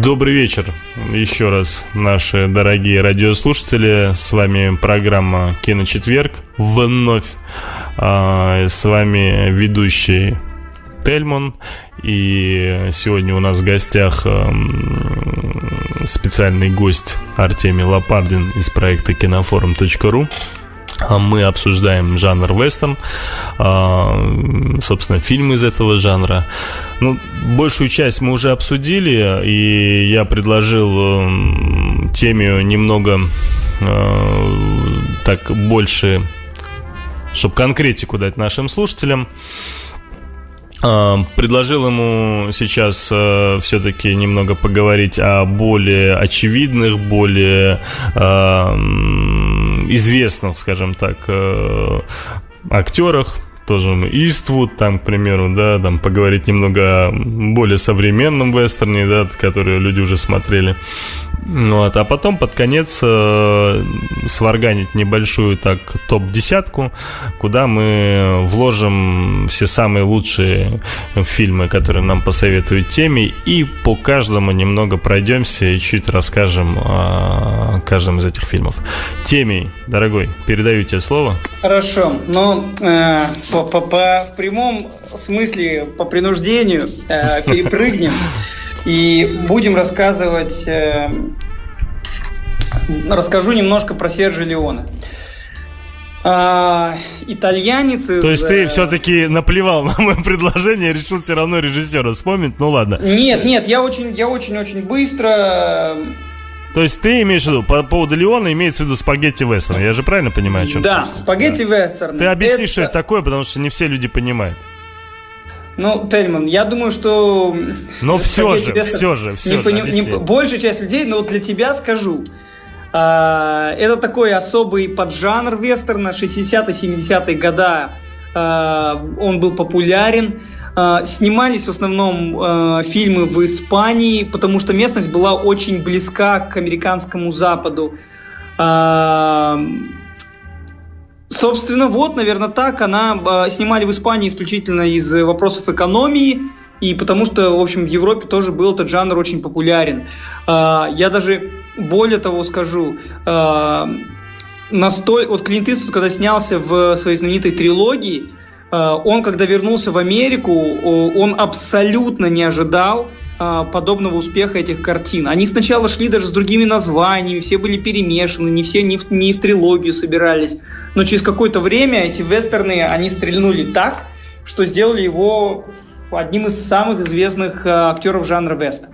Добрый вечер еще раз, наши дорогие радиослушатели. С вами программа «Киночетверг». Вновь а, с вами ведущий Тельман. И сегодня у нас в гостях специальный гость Артемий Лопардин из проекта кинофорум.ру. А мы обсуждаем жанр вестерн, а, собственно, фильм из этого жанра. Ну, большую часть мы уже обсудили, и я предложил теме немного а, так больше, чтобы конкретику дать нашим слушателям. Предложил ему сейчас э, все-таки немного поговорить о более очевидных, более э, известных, скажем так, э, актерах, тоже Иствуд, там, к примеру, да, там поговорить немного о более современном вестерне, да, который люди уже смотрели. Вот, а потом под конец э, сварганить небольшую так топ-десятку, куда мы вложим все самые лучшие фильмы, которые нам посоветуют теме, и по каждому немного пройдемся и чуть расскажем о каждом из этих фильмов. Темей, дорогой, передаю тебе слово. Хорошо, но э, по, по, по в прямом смысле, по принуждению э, перепрыгнем. И будем рассказывать... Э, расскажу немножко про Сержа Леона. А, итальянец из... То есть ты э, все-таки наплевал на мое предложение, решил все равно режиссера вспомнить? Ну ладно. Нет, нет, я очень, я очень-очень быстро... То есть ты имеешь в виду, по поводу Леона имеется в виду спагетти вестерн, я же правильно понимаю, о чем Да, спагетти вестерн. Ты объясни, это... что это такое, потому что не все люди понимают. Ну, Тельман, я думаю, что... Но все же, все же, все не, же. Не, большая часть людей, но вот для тебя скажу. А, это такой особый поджанр вестерна 60-70-е года. А, он был популярен. А, снимались в основном а, фильмы в Испании, потому что местность была очень близка к американскому Западу. А, Собственно, вот, наверное, так. Она снимали в Испании исключительно из вопросов экономии, и потому что, в общем, в Европе тоже был этот жанр очень популярен. Я даже более того скажу, настой... вот Клинт Иствуд, когда снялся в своей знаменитой трилогии, он, когда вернулся в Америку, он абсолютно не ожидал, подобного успеха этих картин. Они сначала шли даже с другими названиями, все были перемешаны, не все не в, не в трилогию собирались но через какое-то время эти вестерны, они стрельнули так, что сделали его одним из самых известных э, актеров жанра веста.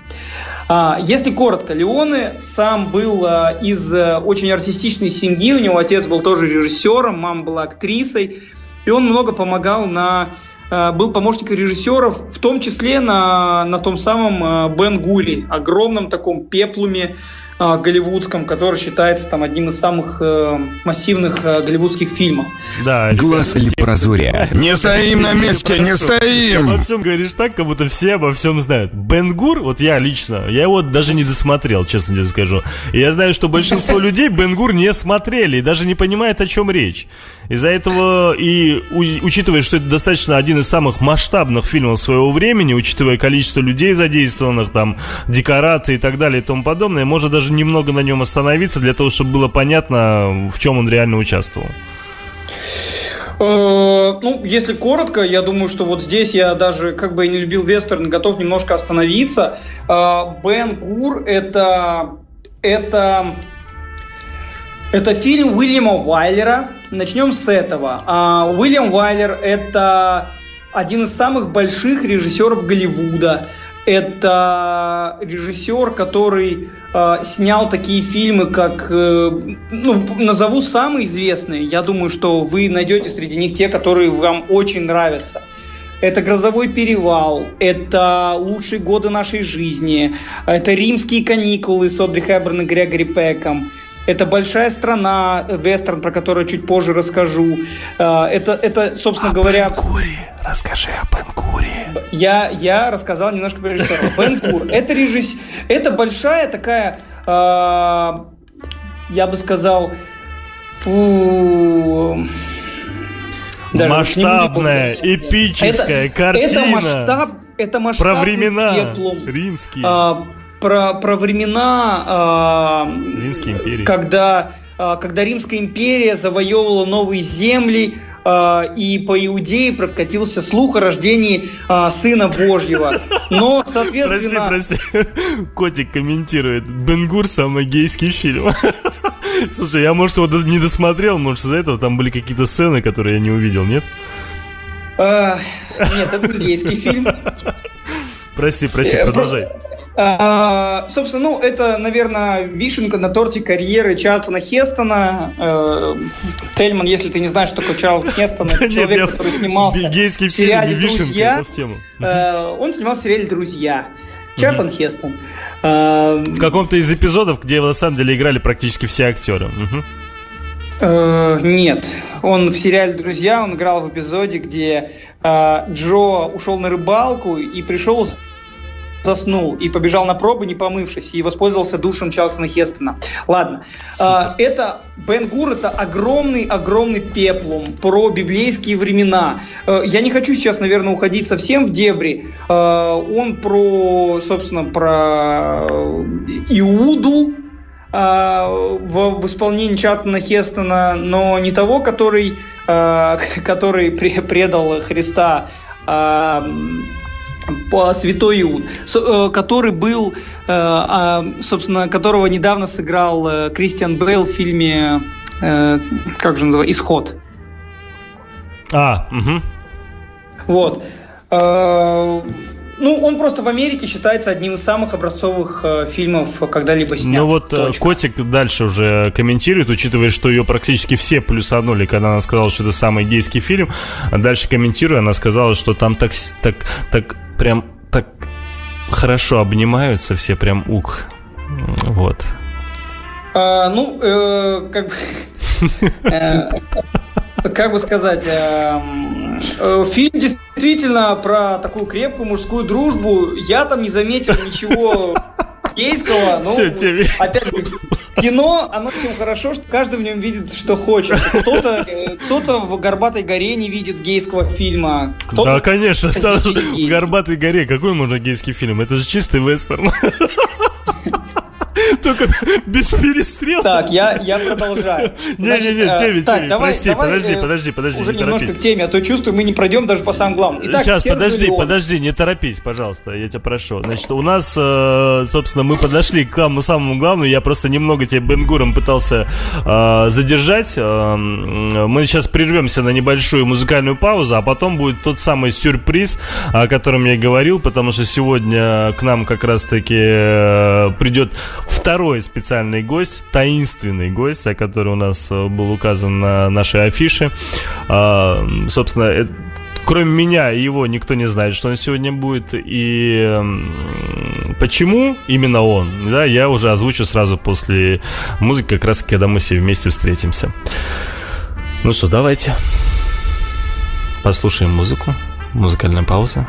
А, если коротко, Леоне сам был э, из э, очень артистичной семьи, у него отец был тоже режиссером, мама была актрисой, и он много помогал на был помощником режиссеров, в том числе на, на том самом Бен Гури, огромном таком пеплуме, э, голливудском, который считается там одним из самых э, массивных э, голливудских фильмов. Да. Глаз или прозория. Не стоим на месте, не стоим! Обо всем говоришь так, как будто все обо всем знают. Бенгур, вот я лично, я его даже не досмотрел, честно тебе скажу. И я знаю, что большинство людей Бенгур не смотрели и даже не понимают, о чем речь. Из-за этого и учитывая, что это достаточно один из самых масштабных фильмов своего времени, учитывая количество людей задействованных, там, декораций и так далее и тому подобное, можно даже немного на нем остановиться для того, чтобы было понятно, в чем он реально участвовал. Э, ну, если коротко, я думаю, что вот здесь я даже, как бы и не любил вестерн, готов немножко остановиться. Э, Бен Гур это, это, это фильм Уильяма Уайлера, Начнем с этого. А, Уильям Вайлер – это один из самых больших режиссеров Голливуда. Это режиссер, который э, снял такие фильмы, как, э, ну, назову самые известные. Я думаю, что вы найдете среди них те, которые вам очень нравятся. Это «Грозовой перевал», это «Лучшие годы нашей жизни», это «Римские каникулы» с Одри Хэбберн и Грегори Пеком – это большая страна, вестерн, про которую чуть позже расскажу. А, это, это собственно о говоря... Бен-Кури. Расскажи о Бен-Кури. Я, я рассказал немножко про режиссера. Бен-Кур. Это режиссер... Это большая такая... Э, я бы сказал... Даже Масштабная, эпическая это, картина. Это масштаб, это масштабный Про времена римские. А, про, про времена, а, Римской империи. когда, а, когда Римская империя завоевывала новые земли, а, и по Иудее прокатился слух о рождении а, Сына Божьего. Но, соответственно... Прости, прости. Котик комментирует. Бенгур самый гейский фильм. Слушай, я, может, его не досмотрел, может, из-за этого там были какие-то сцены, которые я не увидел, нет? А, нет, это гейский фильм. Прости, прости, продолжай. А, собственно, ну, это, наверное, вишенка на торте карьеры Чарльтона Хестона. Э, Тельман, если ты не знаешь, что такое Чарльтон Хестон, это человек, который снимался в сериале «Друзья». Э, он снимался в сериале «Друзья». Чарльтон Хестон. Э, в каком-то из эпизодов, где на самом деле играли практически все актеры. Нет, он в сериале «Друзья», он играл в эпизоде, где Джо ушел на рыбалку и пришел заснул и побежал на пробы, не помывшись, и воспользовался душем Чарльтона Хестона. Ладно. А, это Бен Гур это огромный-огромный пеплум про библейские времена. Я не хочу сейчас, наверное, уходить совсем в дебри. Он про, собственно, про Иуду, в, в исполнении Чаттона Хестона, но не того, который, который предал Христа, по Святой Иуд, э, который был, э, а, собственно, которого недавно сыграл э, Кристиан Бейл в фильме, как же называется, «Исход». А, угу. Вот. Ну, он просто в Америке считается одним из самых образцовых фильмов, когда-либо снят. Ну вот Точка. Котик дальше уже комментирует, учитывая, что ее практически все плюсанули, когда она сказала, что это самый гейский фильм. Дальше комментируя, она сказала, что там так, так, так прям так хорошо обнимаются все, прям ух. Вот. А, ну, э, как бы... Как бы сказать, э, э, фильм действительно про такую крепкую мужскую дружбу. Я там не заметил ничего гейского. Ну, Все, тебе... опять же, кино, оно тем хорошо, что каждый в нем видит, что хочет. Кто-то э, кто в «Горбатой горе» не видит гейского фильма. Да, конечно, в «Горбатой горе» какой можно гейский фильм? Это же чистый вестерн. Только без перестрелок. Так, я, я продолжаю. Не-не-не, э, теме, так, теме. Прости, давай, подожди, э, подожди, подожди. Уже немножко к теме, а то чувствую, мы не пройдем даже по самым главным. Итак, Сейчас, подожди, подожди, не торопись, пожалуйста, я тебя прошу. Значит, у нас, э, собственно, мы подошли к самому, самому главному. Я просто немного тебя Бенгуром пытался задержать. Мы сейчас прервемся на небольшую музыкальную паузу, а потом будет тот самый сюрприз, о котором я говорил, потому что сегодня к нам как раз-таки придет второй специальный гость, таинственный гость, о котором у нас э, был указан на нашей афише. А, собственно, э, кроме меня его никто не знает, что он сегодня будет. И почему именно он, да, я уже озвучу сразу после музыки, как раз когда мы все вместе встретимся. Ну что, давайте послушаем музыку. Музыкальная пауза.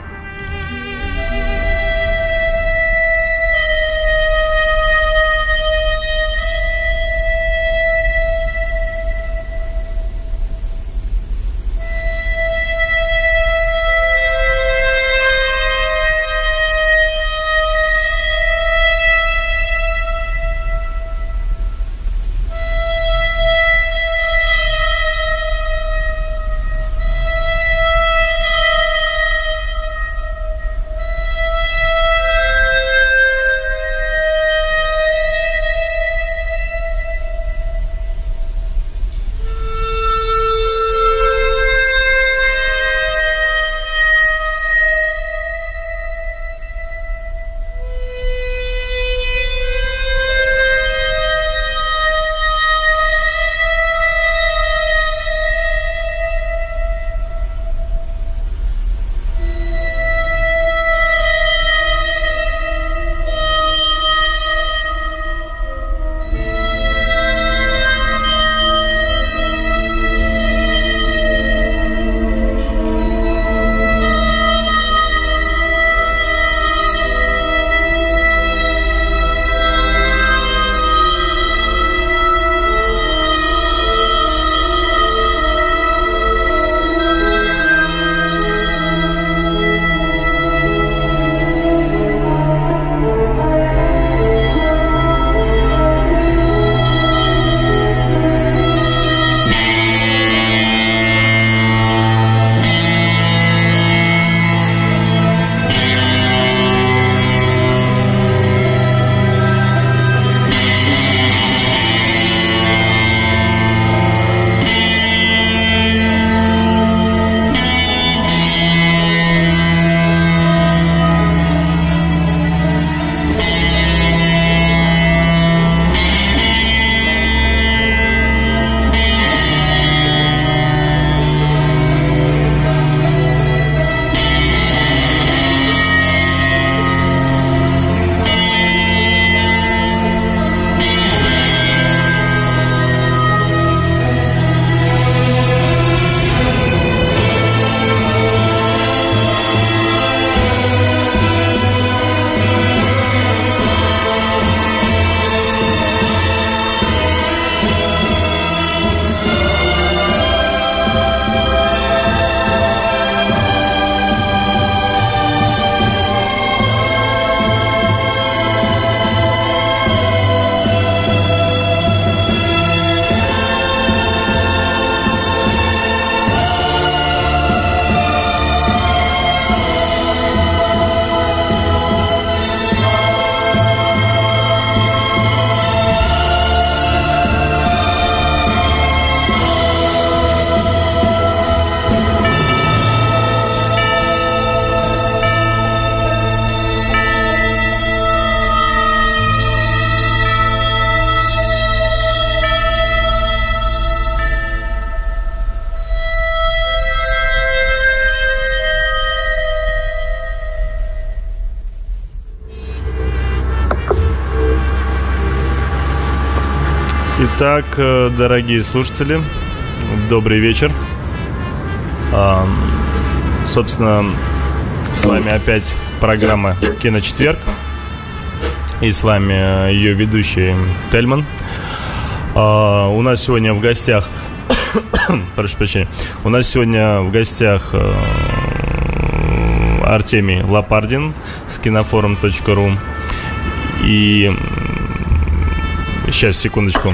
Итак, э, дорогие слушатели, добрый вечер. А, собственно, с вами опять программа «Киночетверг». И с вами э, ее ведущий Тельман. А, у нас сегодня в гостях... прошу прощения. У нас сегодня в гостях э, Артемий Лопардин с кинофорум.ру. И Сейчас, секундочку.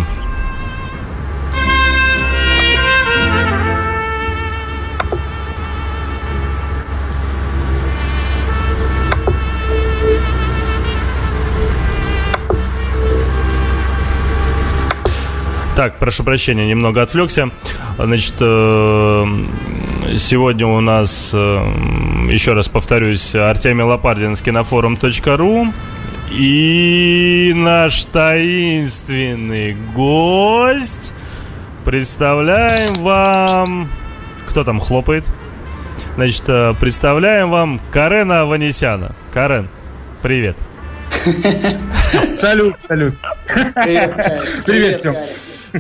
Так, прошу прощения, немного отвлекся. Значит, э, сегодня у нас, э, еще раз повторюсь, Артемий Лопардин с кинофорум.ру и наш таинственный гость представляем вам... Кто там хлопает? Значит, э, представляем вам Карена Аванесяна. Карен, привет. Салют, салют. Привет, Привет, Тём.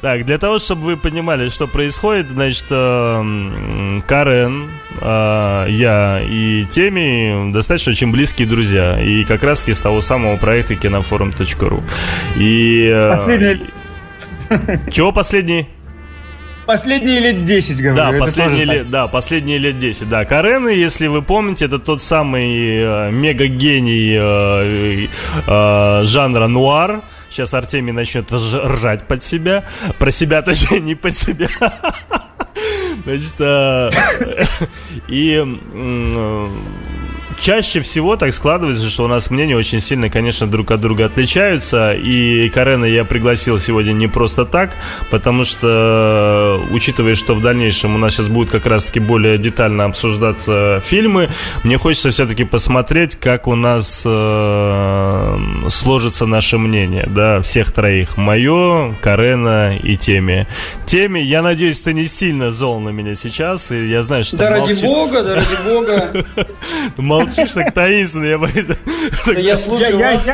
Так, для того, чтобы вы понимали, что происходит, значит, э, Карен, э, я и Теми достаточно очень близкие друзья. И как раз с того самого проекта кинофорум.ру. И... э, Последние, Чего последний? последние лет 10, говорю. Да, это последние лет, да, последние лет 10, да. Карен, если вы помните, это тот самый э, мега-гений э, э, жанра нуар. Сейчас Артемий начнет рж- ржать под себя. Про себя, точнее, не под себя. Значит, э, и э, чаще всего так складывается, что у нас мнения очень сильно, конечно, друг от друга отличаются. И Карена я пригласил сегодня не просто так, потому что, учитывая, что в дальнейшем у нас сейчас будет как раз-таки более детально обсуждаться фильмы, мне хочется все-таки посмотреть, как у нас э, сложится наше мнение, да, всех троих. Мое, Карена и Теми. Теми, я надеюсь, ты не сильно зол на меня сейчас, и я знаю, что Да ради молчишь. бога, да ради бога. Молчишь так таинственно, я боюсь. Я слушаю я, вас.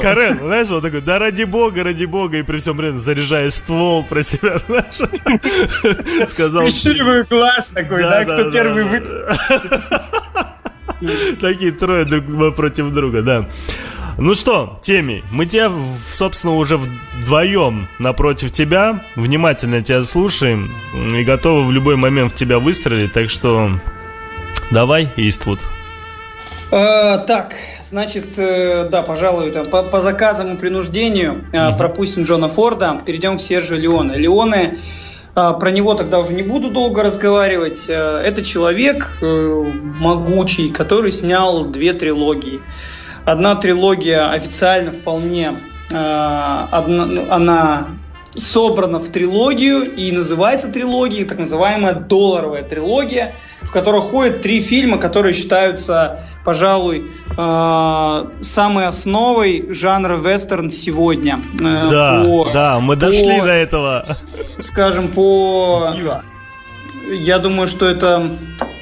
Карен, знаешь, он такой, да ради бога, ради бога, и при всем этом заряжая ствол про себя, знаешь, сказал... Прищуриваю глаз такой, да, кто первый вы... Такие трое друг против друга, да. Ну что, Теми, мы тебя, собственно, уже вдвоем напротив тебя, внимательно тебя слушаем и готовы в любой момент в тебя выстрелить, так что давай, Иствуд. Э, Так, значит, э, да, пожалуй, там, по, по заказам и принуждению э, пропустим Джона Форда, перейдем к Сержу Леоне. Леоне, э, про него тогда уже не буду долго разговаривать. Э, Это человек э, могучий, который снял две трилогии. Одна трилогия официально вполне, э, одна- ну, она собрана в трилогию и называется трилогией, так называемая долларовая трилогия, в которой ходят три фильма, которые считаются, пожалуй, э, самой основой жанра вестерн сегодня. Э, Да, по, да, мы дошли по- до этого. скажем, по я думаю, что это...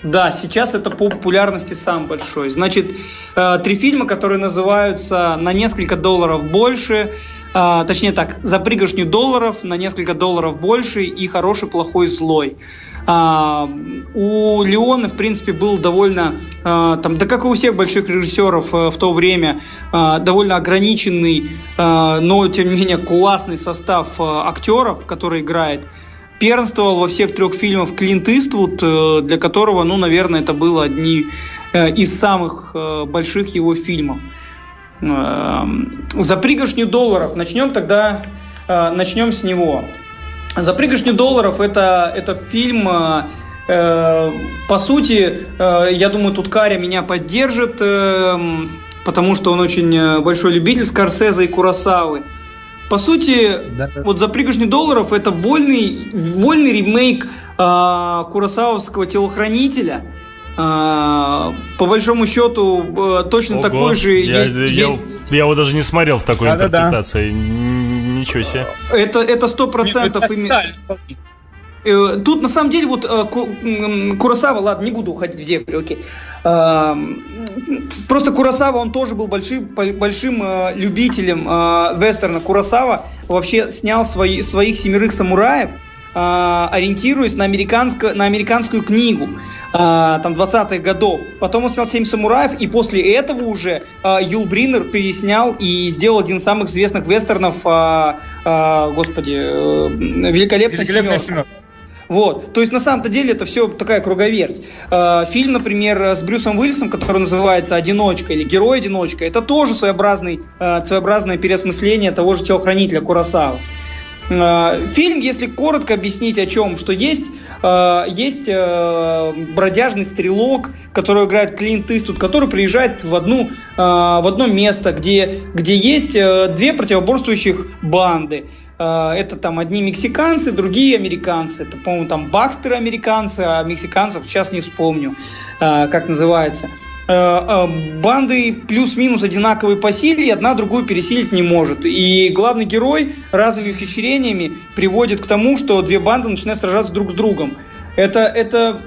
Да, сейчас это по популярности сам большой. Значит, э, три фильма, которые называются «На несколько долларов больше», э, точнее так, «За пригоршню долларов», «На несколько долларов больше» и «Хороший, плохой, злой». А, у Леона, в принципе, был довольно, э, там, да как и у всех больших режиссеров э, в то время, довольно ограниченный, но тем не менее классный состав э, актеров, который играет. Первенствовал во всех трех фильмах Клинт Иствуд, э, для которого, ну, наверное, это было одни из самых больших его фильмов. Эм, За пригоршню долларов. Начнем тогда, э, начнем с него. За пригоршню долларов это, это фильм, э, э, по сути, я думаю, тут Каря меня поддержит, э, потому что он очень большой любитель Скорсезе и Курасавы. По сути, Да. вот за пригоршню долларов это вольный, вольный ремейк э, Курасавовского телохранителя. Э, по большому счету, э, точно Ого, такой же я, есть- я- есть- я его даже не смотрел в такой Да-да-да. интерпретации. Н- Ничего себе. это это сто процентов именно. Э, Тут на самом деле вот э, Курасава, ладно, не буду уходить в дебри, окей. Эм, Просто Курасава, он тоже был большим, большим любителем вестерна. Курасава вообще снял свои, своих семерых самураев, а, ориентируясь на, американско, на американскую книгу а, там 20-х годов. Потом он снял «Семь самураев», и после этого уже а, Юл Бринер переснял и сделал один из самых известных вестернов, а, а, господи, э, «Великолепная, Великолепная семерка». семерка. Вот. То есть, на самом-то деле, это все такая круговерть. Фильм, например, с Брюсом Уиллисом, который называется «Одиночка» или «Герой-одиночка», это тоже своеобразный, своеобразное переосмысление того же телохранителя Курасава. Э, Фильм, если коротко объяснить о чем, что есть, э, есть э, бродяжный стрелок, которого играет Клинт Иствуд, который приезжает в, одну, в одно место, где, где есть две противоборствующих банды. Это там одни мексиканцы, другие американцы. Это, по-моему, там Бакстеры американцы, а мексиканцев сейчас не вспомню, как называется. Э, э, Банды плюс-минус одинаковые по силе, и одна другую пересилить не может. И главный герой разными ухищрениями приводит к тому, что две банды начинают сражаться друг с другом. Это, это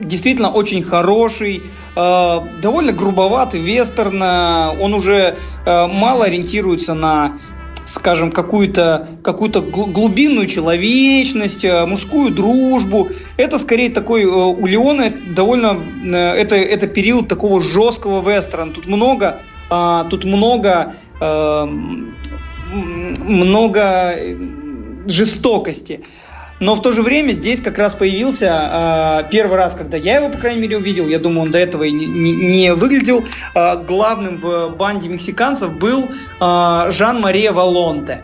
действительно очень хороший, э, довольно грубоватый вестерн. э, Он уже э, мало ориентируется на скажем, какую-то какую глубинную человечность, э, мужскую дружбу. Это скорее такой, э, у Леона довольно, э, это, это период такого жесткого вестерна. Тут много, а, тут много, э, м, много жестокости. Но в то же время здесь как раз появился э, первый раз, когда я его, по крайней мере, увидел, я думаю, он до этого и не, выглядел, э, главным в банде мексиканцев был э, Жан-Мария Валонте.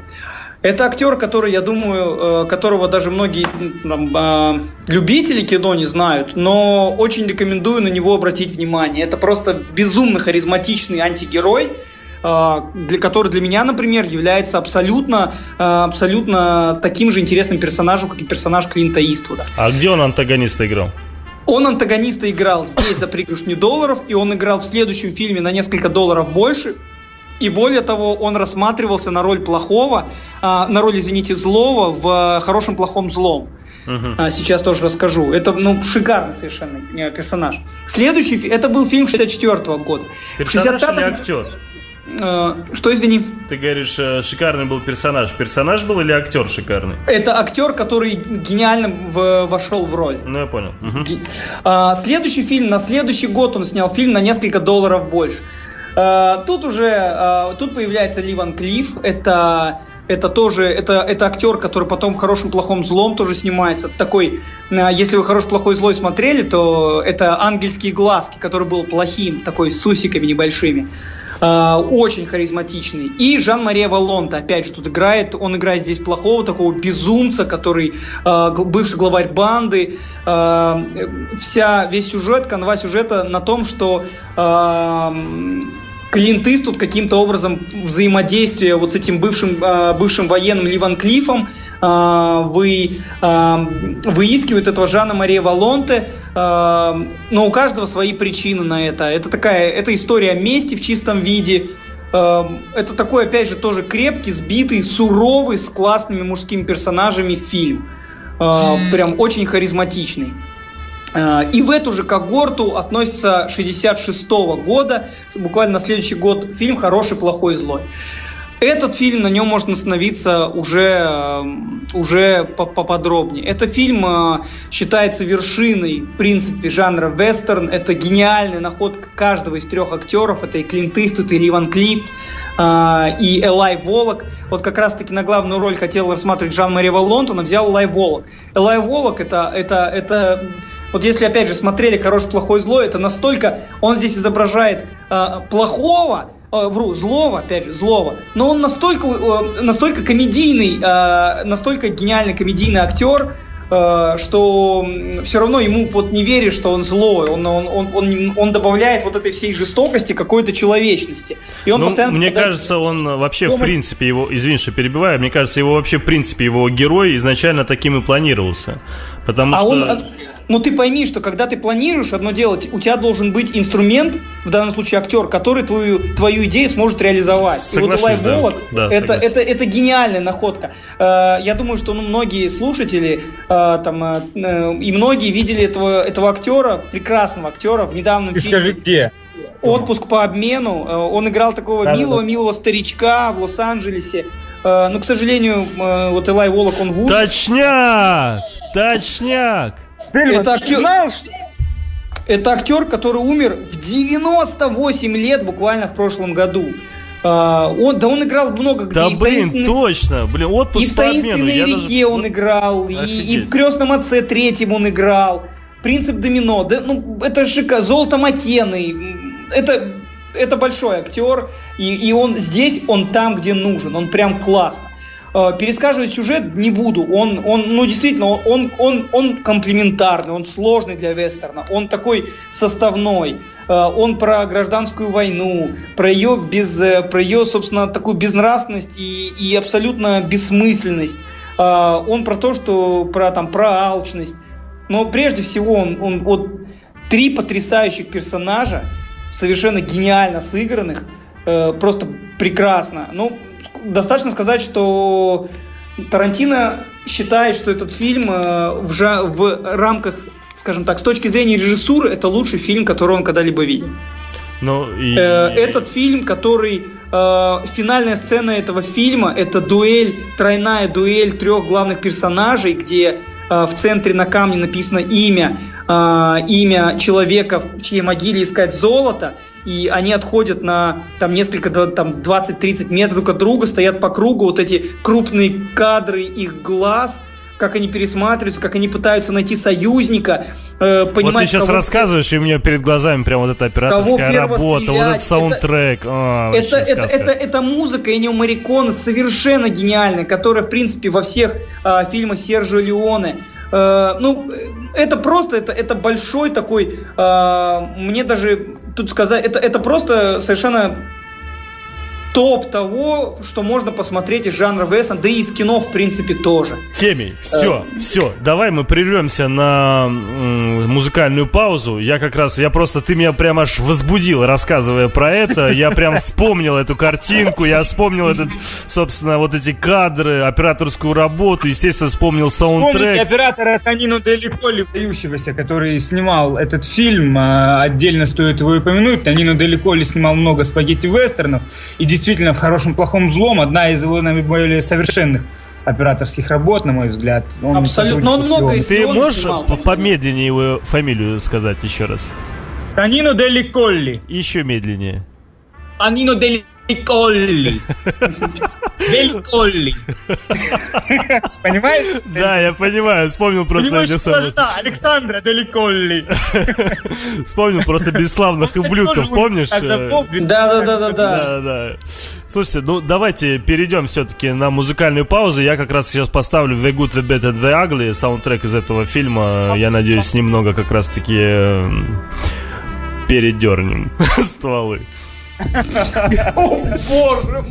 Это актер, который, я думаю, которого даже многие там, любители кино не знают, но очень рекомендую на него обратить внимание. Это просто безумно харизматичный антигерой, для который для меня, например, является абсолютно, э, абсолютно таким же интересным персонажем, как и персонаж Клинта Иствуда. А где он антагониста играл? Он антагониста играл здесь за пригоршню долларов, и он играл в следующем фильме на несколько долларов больше. И более того, он рассматривался на роль плохого, а, на роль, извините, злого в «Хорошем, плохом, злом». А, Сейчас тоже расскажу. Это, ну, шикарный совершенно э, персонаж. Следующий, это был фильм 64 года. Персонаж 65-м или актер? Э, Что, извини? Ты говоришь, э, шикарный был персонаж. Персонаж был или актер шикарный? Это актер, который гениально в- вошел в роль. Ну, я понял. Ги- А, следующий фильм, на следующий год он снял фильм на несколько долларов больше. А, тут уже, а, тут появляется Ливан Клифф, это это тоже, это, это актер, который потом в «Хорошем, плохом, злом» тоже снимается. Такой, если вы «Хороший, плохой, злой» смотрели, то это «Ангельские глазки», который был плохим, такой с усиками небольшими. А, очень харизматичный. И Жан-Мария Валонта, опять же, тут играет. Он играет здесь плохого, такого безумца, который а, бывший главарь банды. А, вся, весь сюжет, канва сюжета на том, что Клинт Иствуд каким-то образом взаимодействие вот с этим бывшим, бывшим военным Ливан Клиффом а, вы, выискивают этого Жана Мария Валонте, но у каждого свои причины на это. Это такая, это история мести в чистом виде. А, Это такой, опять же, тоже крепкий, сбитый, суровый, с классными мужскими персонажами фильм. А, Прям очень харизматичный. А, И в эту же когорту относится 66 года, буквально на следующий год, фильм «Хороший, плохой, злой». Этот фильм, на нем можно остановиться уже, эм, уже по- поподробнее. Это фильм э, считается вершиной, в принципе, жанра вестерн. Это гениальная находка каждого из трех актеров. Это и Клинт Иствуд, и Ливан Клифф, э, и Элай Волок. Вот как раз-таки на главную роль хотел рассматривать Жан-Мари Валлонт, он взял Элай Волок. Элай Волок это, это, это вот если опять же смотрели хороший, плохой, злой, это настолько он здесь изображает э, плохого, э, вру, злого, опять же, злого, но он настолько, э, настолько комедийный, э, настолько гениальный комедийный актер, э, что все равно ему вот не веришь, что он злой, он, он, он, он, он добавляет вот этой всей жестокости какой-то человечности. И он Ну, постоянно мне попадает- кажется, он вообще, в Дома- принципе, его, извини, что перебиваю, мне кажется, его вообще, в принципе, его герой изначально таким и планировался. Потому А что... он, ну ты пойми, что когда ты планируешь одно делать, у тебя должен быть инструмент, в данном случае актер, который твою, твою идею сможет реализовать. и вот Соглашусь, Элай да. Да, это, согласен. это, это гениальная находка. Э, Я думаю, что ну, многие слушатели э, там, э, и многие видели этого, этого актера, прекрасного актера в недавнем Ты фильме скажи, где? «Отпуск по обмену». Он играл такого милого-милого старичка в Лос-Анджелесе. Э, но, к сожалению, э, вот Элай Волок, он в ужасе. Точняк! Точняк! Это актер... Знал, что... Это актер, который умер в 98 лет буквально в прошлом году. А, он, да он играл много где. Да, блин, таинственный... точно. Блин, отпуск И в «Таинственной реке» даже... он играл, и, и в «Крестном отце» третьем он играл. «Принцип домино». Да, ну, это шика. «Золото Маккены». Это, это большой актер, и, и он здесь, он там, где нужен. Он прям классно. А, пересказывать сюжет не буду. Он, он ну, действительно, он, он, он комплементарный, он сложный для вестерна, он такой составной. А, он про гражданскую войну, про ее, без, э, про ее собственно, такую безнравственность и, и абсолютно бессмысленность. Он про то, что про, там, про алчность. Но прежде всего он, он вот три потрясающих персонажа, совершенно гениально сыгранных, э, просто прекрасно. Ну, достаточно сказать, что Тарантино считает, что этот фильм э, в, жа- в рамках, скажем так, с точки зрения режиссуры, это лучший фильм, который он когда-либо видел. Ну, и... э, этот фильм, который э, финальная сцена этого фильма, это дуэль, тройная дуэль трех главных персонажей, где э, в центре на камне написано имя, э, имя человека, в чьей могиле искать золото, и они отходят на там несколько, там 20-30 метров друг от друга, стоят по кругу, вот эти крупные кадры их глаз, как они пересматриваются, как они пытаются найти союзника, э, понимать... Вот ты сейчас кого... рассказываешь, и у меня перед глазами прям вот эта операторская работа, стрелять. вот этот саундтрек. Это, а, это, это, это, это музыка Энио Марикона совершенно гениальная, которая, в принципе, во всех э, фильмах Сержио Леоне Э, ну, это просто, это, это большой такой, э, мне даже тут сказать, это, это просто совершенно топ того, что можно посмотреть из жанра вестерн, да и из кино, в принципе, тоже. Темей, все, э. все, давай мы прервемся на музыкальную паузу. Я как раз, я просто, ты меня прям аж возбудил, рассказывая про это. Я прям вспомнил эту картинку, я вспомнил этот, собственно, вот эти кадры, операторскую работу, естественно, вспомнил саундтрек. Вспомните оператора Танину Далеко, выдающегося, который снимал этот фильм. А, отдельно стоит его упомянуть. Танину Далеко снимал много спагетти-вестернов. И действительно действительно в хорошем, плохом, злом одна из его наиболее совершенных операторских работ, на мой взгляд. Он Абсолютно, он много из Ты можешь снимал, помедленнее его фамилию сказать еще раз? Танино Дели Колли. Еще медленнее. Танино Дели Колли. Дель Колли. Понимаешь? Да, я понимаю. Вспомнил просто... Александра Дели Колли. Вспомнил просто бесславных ублюдков, помнишь? Да, да, да, да, да. Слушайте, ну давайте перейдем все-таки на музыкальную паузу. Я как раз сейчас поставлю The Good, The Bad and The Ugly, саундтрек из этого фильма. Я надеюсь, немного как раз-таки эм, передернем стволы. О, боже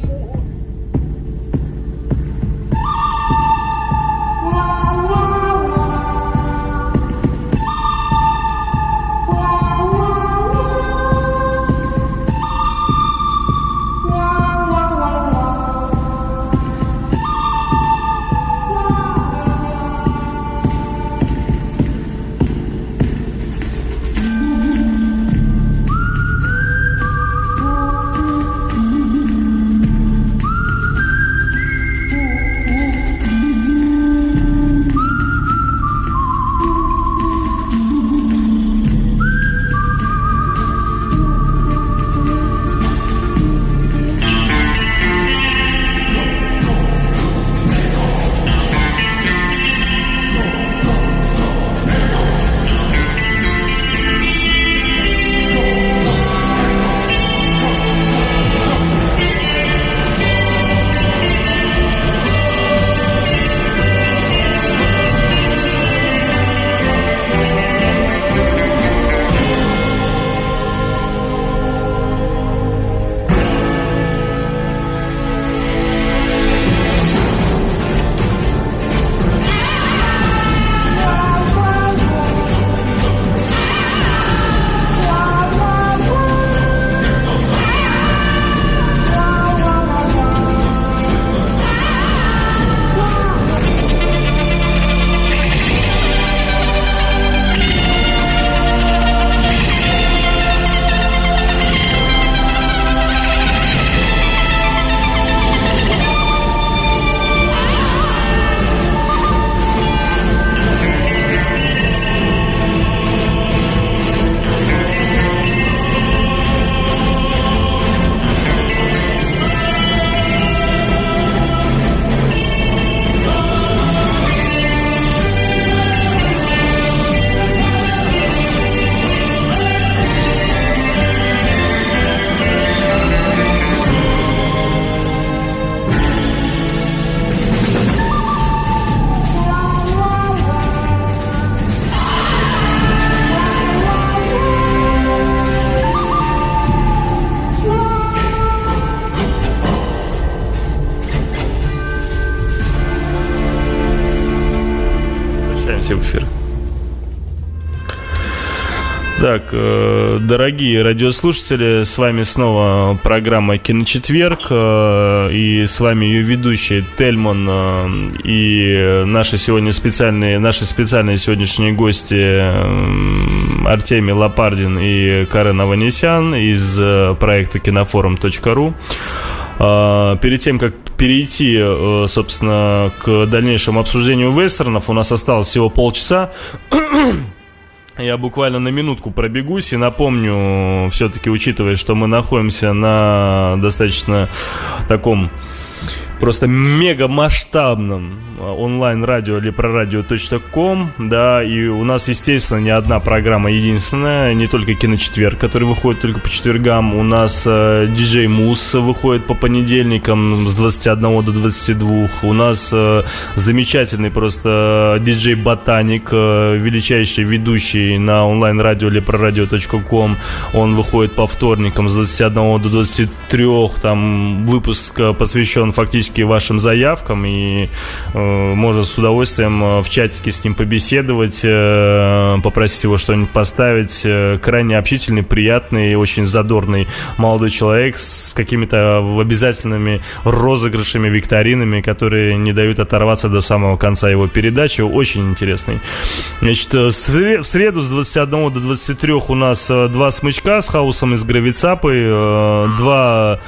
мой! Так, э, дорогие радиослушатели, с вами снова программа «Киночетверг», э, и с вами ее ведущий Тельман э, и наши сегодня специальные, наши специальные сегодняшние гости Артемий Лопардин и Карен Аванесян из проекта кинофорум.ру. Перед тем, как перейти, собственно, к дальнейшему обсуждению вестернов, у нас осталось всего полчаса. Я буквально на минутку пробегусь и напомню, все-таки учитывая, что мы находимся на достаточно таком просто мега масштабном а, онлайн-радио или прораdio.ком, да, и у нас, естественно, не одна программа единственная, не только Киночетверг, который выходит только по четвергам, у нас э, диджей Мус выходит по понедельникам с 21 до 22, у нас э, замечательный просто диджей Ботаник, э, величайший ведущий на онлайн-радио или прораdio.ком, он выходит по вторникам с 21 до 23, там выпуск посвящен фактически вашим заявкам и можно с удовольствием э, в чатике с ним побеседовать, э, попросить его что-нибудь поставить. Э, крайне общительный, приятный, очень задорный молодой человек с какими-то обязательными розыгрышами, викторинами, которые не дают оторваться до самого конца его передачи. Очень интересный. Значит, в среду с 21 до 23 у нас два смычка с хаосом из гравицапы, два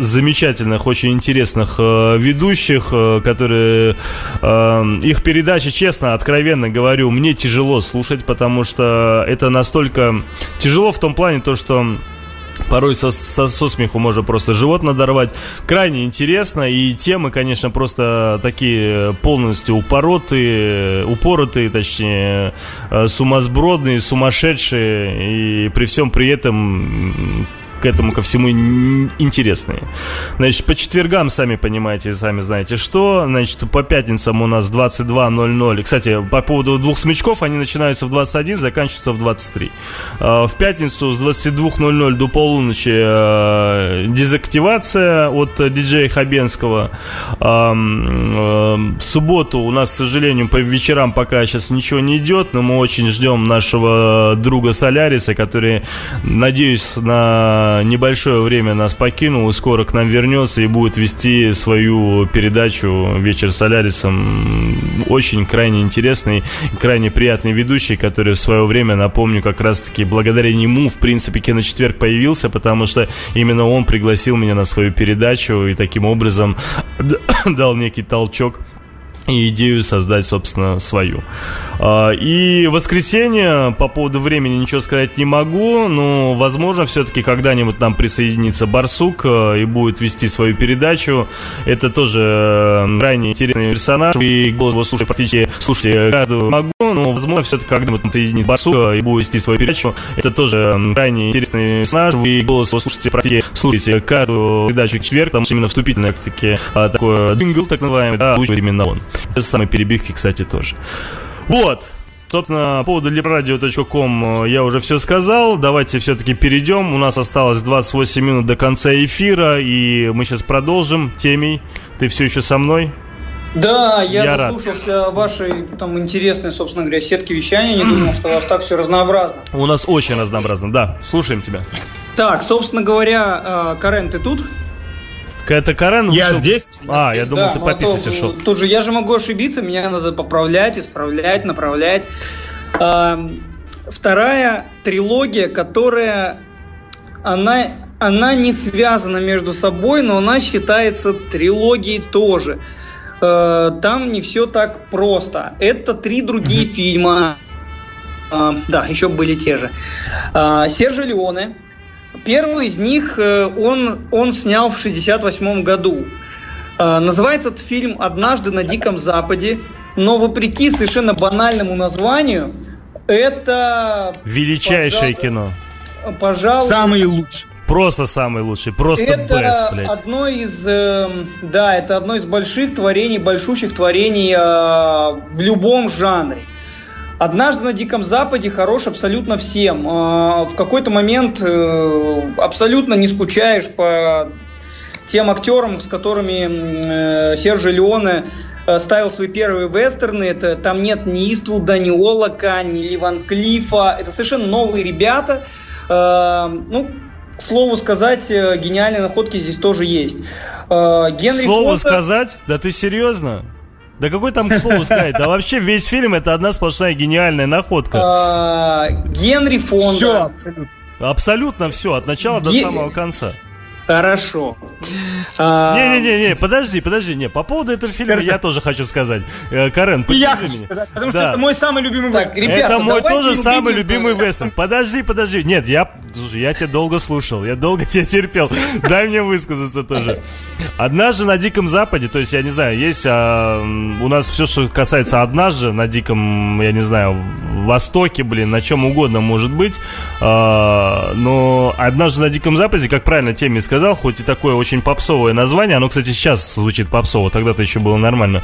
замечательных, очень интересных ведущих, которые которые... Э, их передачи, честно, откровенно говорю, мне тяжело слушать, потому что это настолько... Тяжело в том плане, то, что Порой со, со, со смеху можно просто живот надорвать. Крайне интересно. И темы, конечно, просто такие полностью упоротые, упоротые, точнее, э, сумасбродные, сумасшедшие. И при всем при этом к этому ко всему интересные. Значит, по четвергам, сами понимаете, сами знаете что. Значит, по пятницам у нас 22.00. Кстати, по поводу двух смычков, они начинаются в 21, заканчиваются в 23. А, в пятницу с 22.00 до полуночи э, дезактивация от диджея Хабенского. В субботу у нас, к сожалению, по вечерам пока сейчас ничего не идет, но мы очень ждем нашего друга Соляриса, который, надеюсь, на небольшое время нас покинул скоро к нам вернется и будет вести свою передачу «Вечер с Солярисом». Очень крайне интересный, крайне приятный ведущий, который в свое время, напомню, как раз-таки благодаря нему, в принципе, «Киночетверг» появился, потому что именно он пригласил меня на свою передачу и таким образом дал некий толчок и идею создать, собственно, свою. А, и воскресенье, по поводу времени ничего сказать не могу, но, возможно, все-таки когда-нибудь нам присоединится Барсук э, и будет вести свою передачу. Это тоже э, крайне интересный персонаж, и голос его слушать практически, слушайте, каждую могу, но, возможно, все-таки когда-нибудь присоединится Барсук э, и будет вести свою передачу. Это тоже крайне интересный персонаж, вы голос его слушаете практически, слушайте каждую передачу четверг, потому что именно вступительное, таки, такое дингл, так называемый, да, именно он. Без самой перебивки, кстати, тоже. Вот. Собственно, по поводу libradio.com э, я уже все сказал. Давайте все-таки перейдем. У нас осталось 28 минут до конца эфира, и мы сейчас продолжим. Темей, ты все еще со мной? Да, я, я заслушался рад. вашей там интересной, собственно говоря, сетки вещания. Не думал, что у вас так все разнообразно. У нас очень разнообразно, да. Слушаем тебя. Так, собственно говоря, э, Карен, ты тут? Это Карен Я вышел... здесь? А, я думал, да, ты пописать ушел. Тут же я же могу ошибиться, меня надо поправлять, исправлять, направлять. Вторая трилогия, которая она, она не связана между собой, но она считается трилогией тоже. Э, там не все так просто. Это три другие mm-hmm. фильма. Да, еще были те же. А, Сержа Леоне, Первый из них э, он, он снял в 68 году. Э, называется этот фильм «Однажды на Диком Западе», но вопреки совершенно банальному названию, это... Величайшее пожалуй, кино. Пожалуй... Самый лучший. Просто самый лучший, просто это best, блядь. одно из, э, да, это одно из больших творений, большущих творений э, в любом жанре. Однажды на Диком Западе хорош абсолютно всем. А, в какой-то момент э, абсолютно не скучаешь по тем актерам, с которыми э, Сержи Леоне э, ставил свои первые вестерны. Это, там нет ни Иствуда, ни Олака, ни Ливан Клифа. Это совершенно новые ребята. Ну, к слову сказать, гениальные находки здесь тоже есть. Генри Слово Фонда... сказать? Да ты серьезно? Да какой там к слову сказать? Да вообще весь фильм это одна сплошная гениальная находка. А, Генри Фонда. Все, абсолютно. Абсолютно все, от начала до самого конца. Хорошо. Не-не-не, подожди, подожди, не, по поводу этого фильма я тоже хочу сказать. Э, Карен, Я хочу сказать, потому что это мой самый любимый вестерн. Это мой тоже самый любимый вестерн. Подожди, подожди, нет, я, слушай, я тебя долго слушал, я долго тебя терпел. Дай мне высказаться тоже. Однажды на Диком Западе, то есть, я не знаю, есть а, у нас все, что касается однажды на Диком, я не знаю, Востоке, блин, на чем угодно может быть, а, но однажды на Диком Западе, как правильно Теми сказал, хоть и такое очень попсовое название, оно, кстати, сейчас звучит попсово, тогда-то еще было нормально.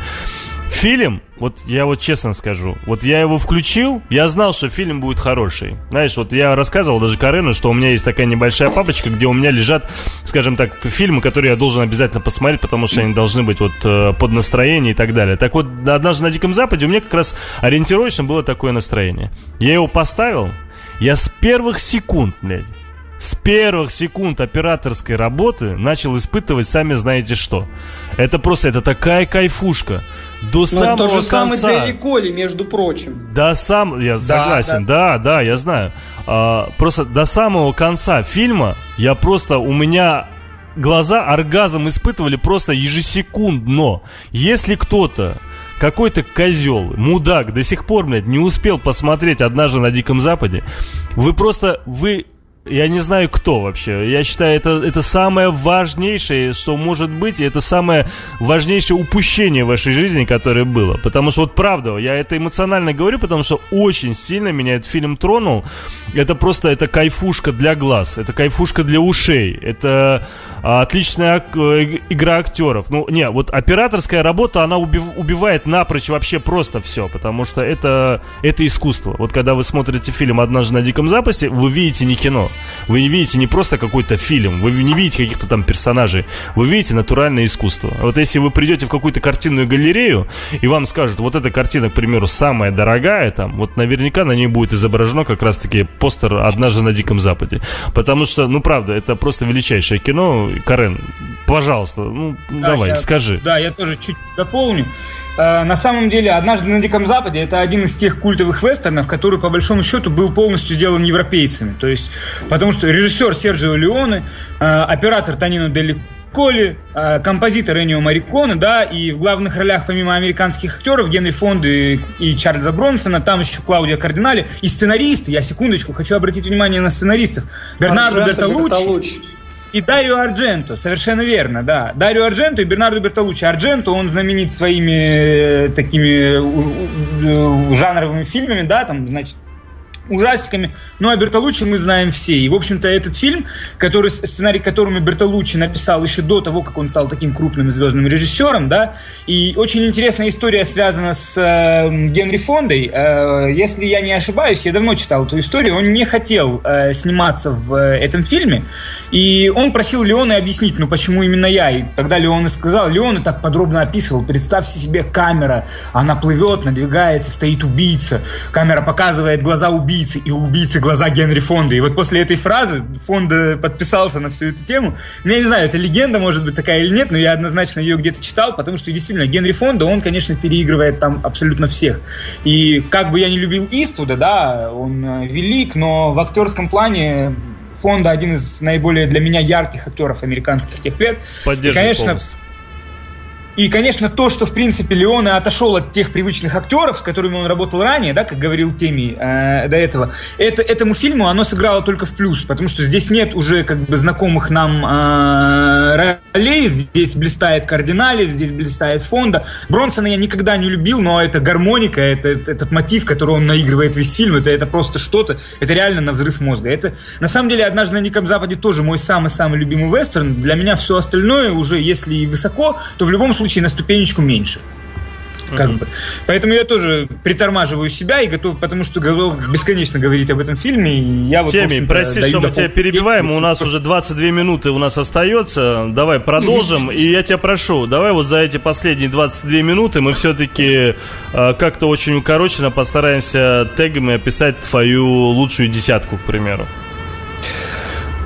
Фильм, вот я вот честно скажу, вот я его включил, я знал, что фильм будет хороший. Знаешь, вот я рассказывал даже Карену, что у меня есть такая небольшая папочка, где у меня лежат, скажем так, фильмы, которые я должен обязательно посмотреть, потому что они должны быть вот э, под настроение и так далее. Так вот, однажды на Диком Западе у меня как раз ориентировочно было такое настроение. Я его поставил, я с первых секунд, блядь, с первых секунд операторской работы начал испытывать сами знаете что. Это просто, это такая кайфушка. До Но самого тот же конца. самый Дэли Коли, между прочим. Да, сам, я да, согласен, да, да, да я знаю. А, просто до самого конца фильма я просто, у меня глаза оргазм испытывали просто ежесекундно. Если кто-то какой-то козел, мудак до сих пор, блядь, не успел посмотреть однажды на Диком Западе, вы просто, вы я не знаю, кто вообще. Я считаю, это, это самое важнейшее, что может быть, и это самое важнейшее упущение в вашей жизни, которое было. Потому что вот правда, я это эмоционально говорю, потому что очень сильно меня этот фильм тронул. Это просто, это кайфушка для глаз, это кайфушка для ушей, это а, отличная э, игра актеров. Ну, не, вот операторская работа, она убив, убивает напрочь вообще просто все, потому что это, это искусство. Вот когда вы смотрите фильм «Однажды на Диком Запасе», вы видите не кино, вы не видите не просто какой-то фильм, вы не видите каких-то там персонажей, вы видите натуральное искусство. Вот если вы придете в какую-то картинную галерею, и вам скажут, вот эта картина, к примеру, самая дорогая, там, вот наверняка на ней будет изображено как раз-таки постер «Однажды на Диком Западе». Потому что, ну, правда, это просто величайшее кино. Карен, пожалуйста, ну, да, давай, я, скажи. Да, я тоже чуть дополню. Э, на самом деле, «Однажды на Диком Западе» — это один из тех культовых вестернов, который, по большому счету, был полностью сделан европейцами. То есть, потому что режиссер Серджио Леоне, э, оператор Танино Дели Коли, э, композитор Эннио Мариконе, да, и в главных ролях, помимо американских актеров, Генри Фонды и Чарльза Бронсона, там еще Клаудия Кардинали, и сценаристы, я секундочку хочу обратить внимание на сценаристов, Бернардо Бертолуччи, и Дарио Ардженто, совершенно верно, да. Дарио Ардженто и Бернардо Бертолуччи. Ардженто, он знаменит своими э, такими жанровыми фильмами, да, там, значит, ужастиками. Ну, а Бертолуччи мы знаем все. И, в общем-то, этот фильм, который, сценарий которому Бертолуччи написал еще до того, как он стал таким крупным звездным режиссером, да, и очень интересная история связана с э, Генри Фондой. Э, если я не ошибаюсь, я давно читал эту историю, он не хотел э, сниматься в э, этом фильме, и он просил Леона объяснить, ну, почему именно я. И тогда Леон и сказал, Леон и так подробно описывал, представьте себе камера, она плывет, надвигается, стоит убийца, камера показывает глаза убийцы, убийцы, и убийцы глаза Генри Фонда. И вот после этой фразы Фонда подписался на всю эту тему. Ну, я не знаю, это легенда, может быть, такая или нет, но я однозначно ее где-то читал, потому что действительно Генри Фонда, он, конечно, переигрывает там абсолютно всех. И как бы я не любил Иствуда, да, он э, велик, но в актерском плане Фонда один из наиболее для меня ярких актеров американских тех лет. Поддерживаю и, конечно, полностью. И, конечно, то, что, в принципе, Леоне отошел от тех привычных актеров, с которыми он работал ранее, да, как говорил Теми э, до этого, это, этому фильму оно сыграло только в плюс, потому что здесь нет уже как бы знакомых нам э, ролей, здесь блистает Кардинали, здесь блистает Фонда. Бронсона я никогда не любил, но это гармоника, это, это этот мотив, который он наигрывает весь фильм, это, это просто что-то, это реально на взрыв мозга. Это, на самом деле, «Однажды на Диком Западе» тоже мой самый-самый любимый вестерн. Для меня все остальное уже, если высоко, то в любом случае на ступенечку меньше. Как бы. Поэтому я тоже притормаживаю себя и готов, потому что готов бесконечно говорить об этом фильме. И я вот, Теми, прости, что мы тебя перебиваем, у нас уже 22 минуты у нас остается. Давай продолжим. И я тебя прошу, давай вот за эти последние 22 минуты мы все-таки э, как-то очень укороченно постараемся тегами описать твою лучшую десятку, к примеру.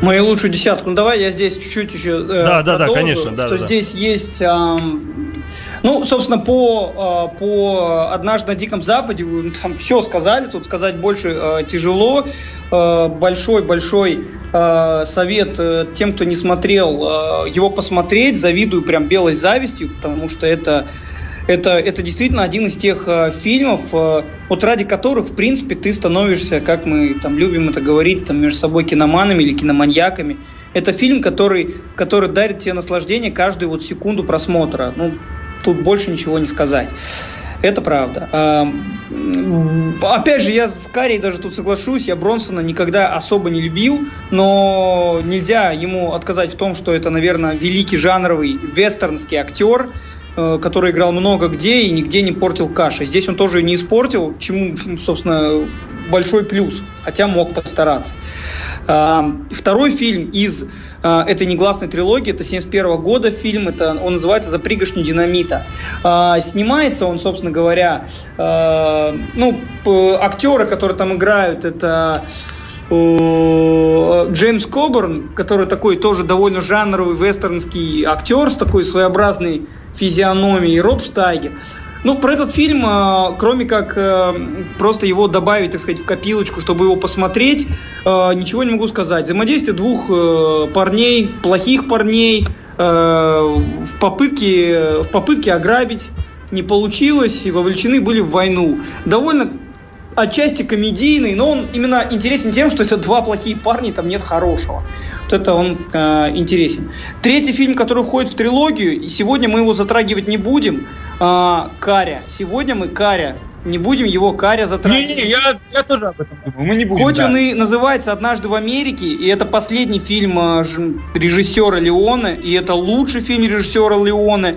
Мою лучшую десятку. Ну давай я здесь чуть-чуть еще. Э, да, да, да, конечно. Да, что да, здесь да. есть. Э, ну, собственно, по, э, по однажды на Диком Западе вы там все сказали, тут сказать больше э, тяжело. Большой-большой э, э, совет э, тем, кто не смотрел, э, его посмотреть. Завидую прям белой завистью, потому что это это, это действительно один из тех э, фильмов, э, вот ради которых, в принципе, ты становишься, как мы там любим это говорить, там между собой киноманами или киноманьяками. Это фильм, который, который дарит тебе наслаждение каждую вот секунду просмотра. Ну, тут больше ничего не сказать. Это правда. А, опять же, я с Карей даже тут соглашусь, я Бронсона никогда особо не любил, но нельзя ему отказать в том, что это, наверное, великий жанровый вестернский актер, который играл много где и нигде не портил каши. Здесь он тоже не испортил, чему, собственно, большой плюс, хотя мог постараться. А, второй фильм из а, этой негласной трилогии, это 71 года фильм, это, он называется «За пригоршню динамита». А, снимается он, собственно говоря, ну, актеры, которые там играют, это Джеймс Кобурн, который такой тоже довольно жанровый вестернский актер с такой своеобразной физиономией, Роб Штайгер. Ну, про этот фильм, а, кроме как э, просто его добавить, так сказать, в копилочку, чтобы его посмотреть, э, ничего не могу сказать. Взаимодействие двух э, парней, плохих парней, в попытке, в попытке ограбить не получилось и вовлечены были в войну. Довольно отчасти комедийный, но он именно интересен тем, что это два плохие парня, там нет хорошего. Вот это он э, интересен. Третий фильм, который входит в трилогию, и сегодня мы его затрагивать не будем, э, Каря. Сегодня мы Каря не будем его Каря затрагивать. Не-не, я, я тоже об этом думаю. Мы не будем. Хоть да. он и называется «Однажды в Америке», и это последний фильм э, режиссера Леоне, и это лучший фильм режиссера Леоне.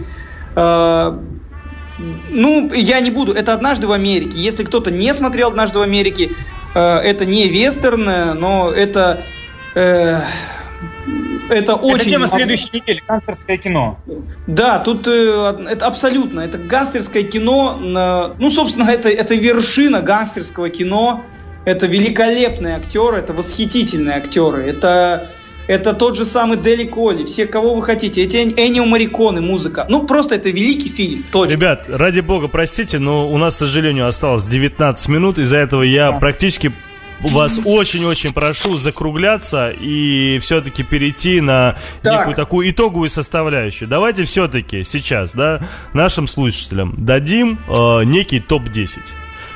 Э, ну, я не буду. Это «Однажды в Америке». Если кто-то не смотрел «Однажды в Америке», э, это не вестерн, но это... Э, это очень... Это тема следующей недели, гангстерское кино. Да, тут э, это абсолютно, это гангстерское кино, на, ну, собственно, это, это вершина гангстерского кино, это великолепные актеры, это восхитительные актеры, это это тот же самый Дели Коли, все, кого вы хотите, эти Энио Мариконы, музыка. Ну, просто это великий фильм, точно. Ребят, ради бога, простите, но у нас, к сожалению, осталось 19 минут, из-за этого я да. практически вас очень-очень прошу закругляться и все-таки перейти на так. некую такую итоговую составляющую. Давайте все-таки сейчас, да, нашим слушателям дадим э, некий топ-10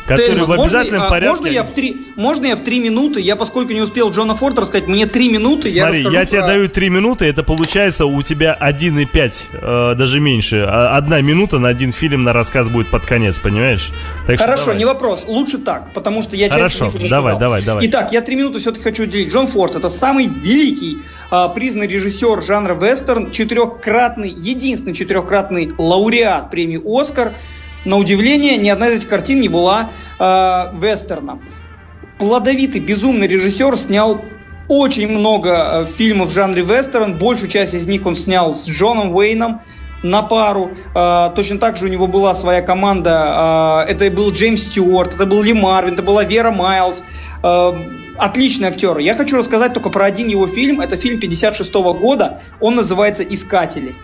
который Тельман, в обязательном можно, порядке... Можно я, в три, можно я в три минуты, я поскольку не успел Джона Форда рассказать, мне три минуты, Смотри, я я тебе даю три минуты, это получается у тебя 1,5, э, даже меньше. А одна минута на один фильм на рассказ будет под конец, понимаешь? Так Хорошо, не вопрос, лучше так, потому что я Хорошо, давай, давай, давай, давай. Итак, я три минуты все-таки хочу уделить. Джон Форд, это самый великий э, признанный режиссер жанра вестерн, четырехкратный, единственный четырехкратный лауреат премии «Оскар», на удивление, ни одна из этих картин не была э, вестерном. Плодовитый, безумный режиссер снял очень много э, фильмов в жанре вестерн. Большую часть из них он снял с Джоном Уэйном на пару. Э, точно так же у него была своя команда. Э, это был Джеймс Стюарт, это был Ли Марвин, это была Вера Майлз. Э, отличный актер. Я хочу рассказать только про один его фильм. Это фильм 56 года. Он называется «Искатели».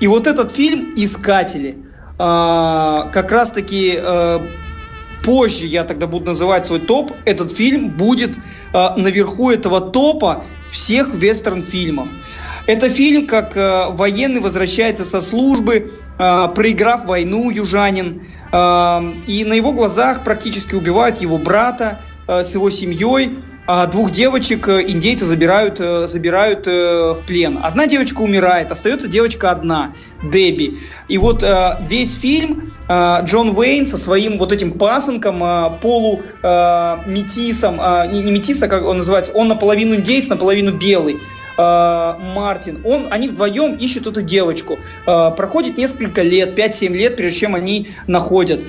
И вот этот фильм «Искатели» как раз-таки а, позже я тогда буду называть свой топ, этот фильм будет а, наверху этого топа всех вестерн-фильмов. Это фильм, как э, военный возвращается со службы, э, проиграв войну южанин, э, и на его глазах практически убивают его брата э, с его семьей а двух девочек э, индейцы забирают, э, забирают э, в плен. Одна девочка умирает, остается девочка одна, Дебби. И вот весь фильм Джон Уэйн со своим вот этим пасынком, полу метисом, не, не метиса, как он называется, он наполовину индейец, наполовину белый. Мартин, он, они вдвоем ищут эту девочку. Проходит несколько лет, 5-7 лет, прежде чем они находят.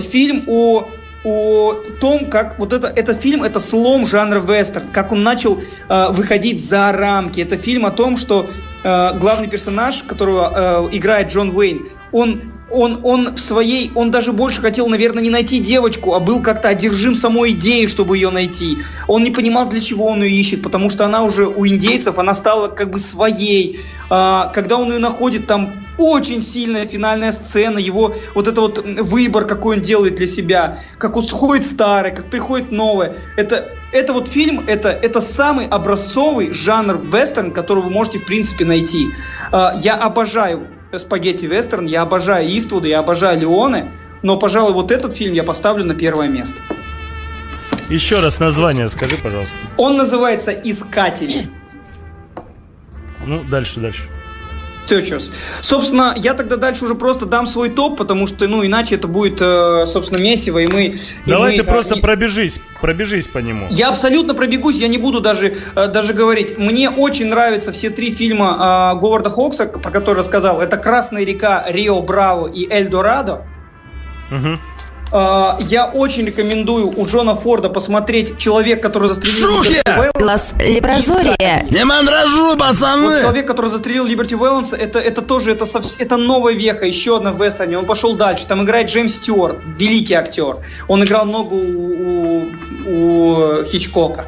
Фильм о о том, как вот это, этот фильм, это слом жанра вестерн, как он начал э, выходить за рамки. Это фильм о том, что э, главный персонаж, которого э, играет Джон Уэйн, он он, он в своей, он даже больше хотел, наверное, не найти девочку, а был как-то одержим самой идеей, чтобы ее найти. Он не понимал, для чего он ее ищет, потому что она уже у индейцев, она стала как бы своей. А, когда он ее находит, там очень сильная финальная сцена, его вот это вот выбор, какой он делает для себя, как уходит старое, как приходит новое. Это, это вот фильм, это, это самый образцовый жанр вестерн, который вы можете в принципе найти. А, я обожаю спагетти вестерн, я обожаю Иствуда, я обожаю Леоне, но, пожалуй, вот этот фильм я поставлю на первое место. Еще раз название скажи, пожалуйста. Он называется «Искатели». Ну, дальше, дальше. Searchers. Собственно, я тогда дальше уже просто дам свой топ, потому что, ну, иначе это будет, э, собственно, месиво, и мы... Давай и ты мы, просто и... пробежись, пробежись по нему. Я абсолютно пробегусь, я не буду даже, э, даже говорить. Мне очень нравятся все три фильма э, Говарда Хокса, про которые рассказал. Это «Красная река», «Рио Браво» и «Эль Дорадо». Угу. Uh, я очень рекомендую у Джона Форда посмотреть «Человек, который застрелил Либерти Глаз Лепрозория. Не мандражу, пацаны! Вот «Человек, который застрелил Либерти Уэлланса», это, это тоже, это, это новая веха, еще одна в вестерне. Он пошел дальше. Там играет Джеймс Стюарт, великий актер. Он играл много у, у, у Хичкока.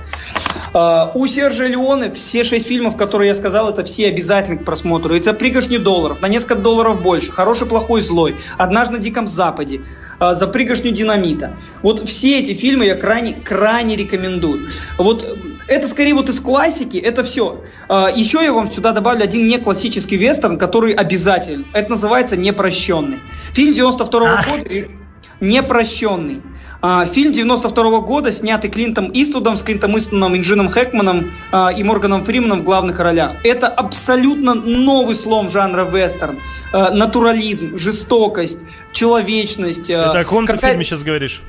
Uh, у Сержа Леоне все шесть фильмов, которые я сказал, это все обязательны к просмотру. Это пригоршни долларов, на несколько долларов больше. Хороший, плохой, злой. Однажды на Диком Западе. А, за пригоршню динамита. Вот все эти фильмы я крайне, крайне рекомендую. Вот это скорее вот из классики, это все. А, еще я вам сюда добавлю один не классический вестерн, который обязателен. Это называется «Непрощенный». Фильм 92 -го года «Непрощенный». А, фильм 92 года, снятый Клинтом Иствудом, с Клинтом Иствудом, Инжином Хэкманом а, и Морганом Фриманом в главных ролях. Это абсолютно новый слом жанра вестерн. А, натурализм, жестокость, человечность. Это о каком ты фильме сейчас говоришь?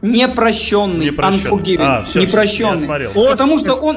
Непрощенный, непрощенный. Unforgiven, а, все, непрощенный. Все, Потому что он...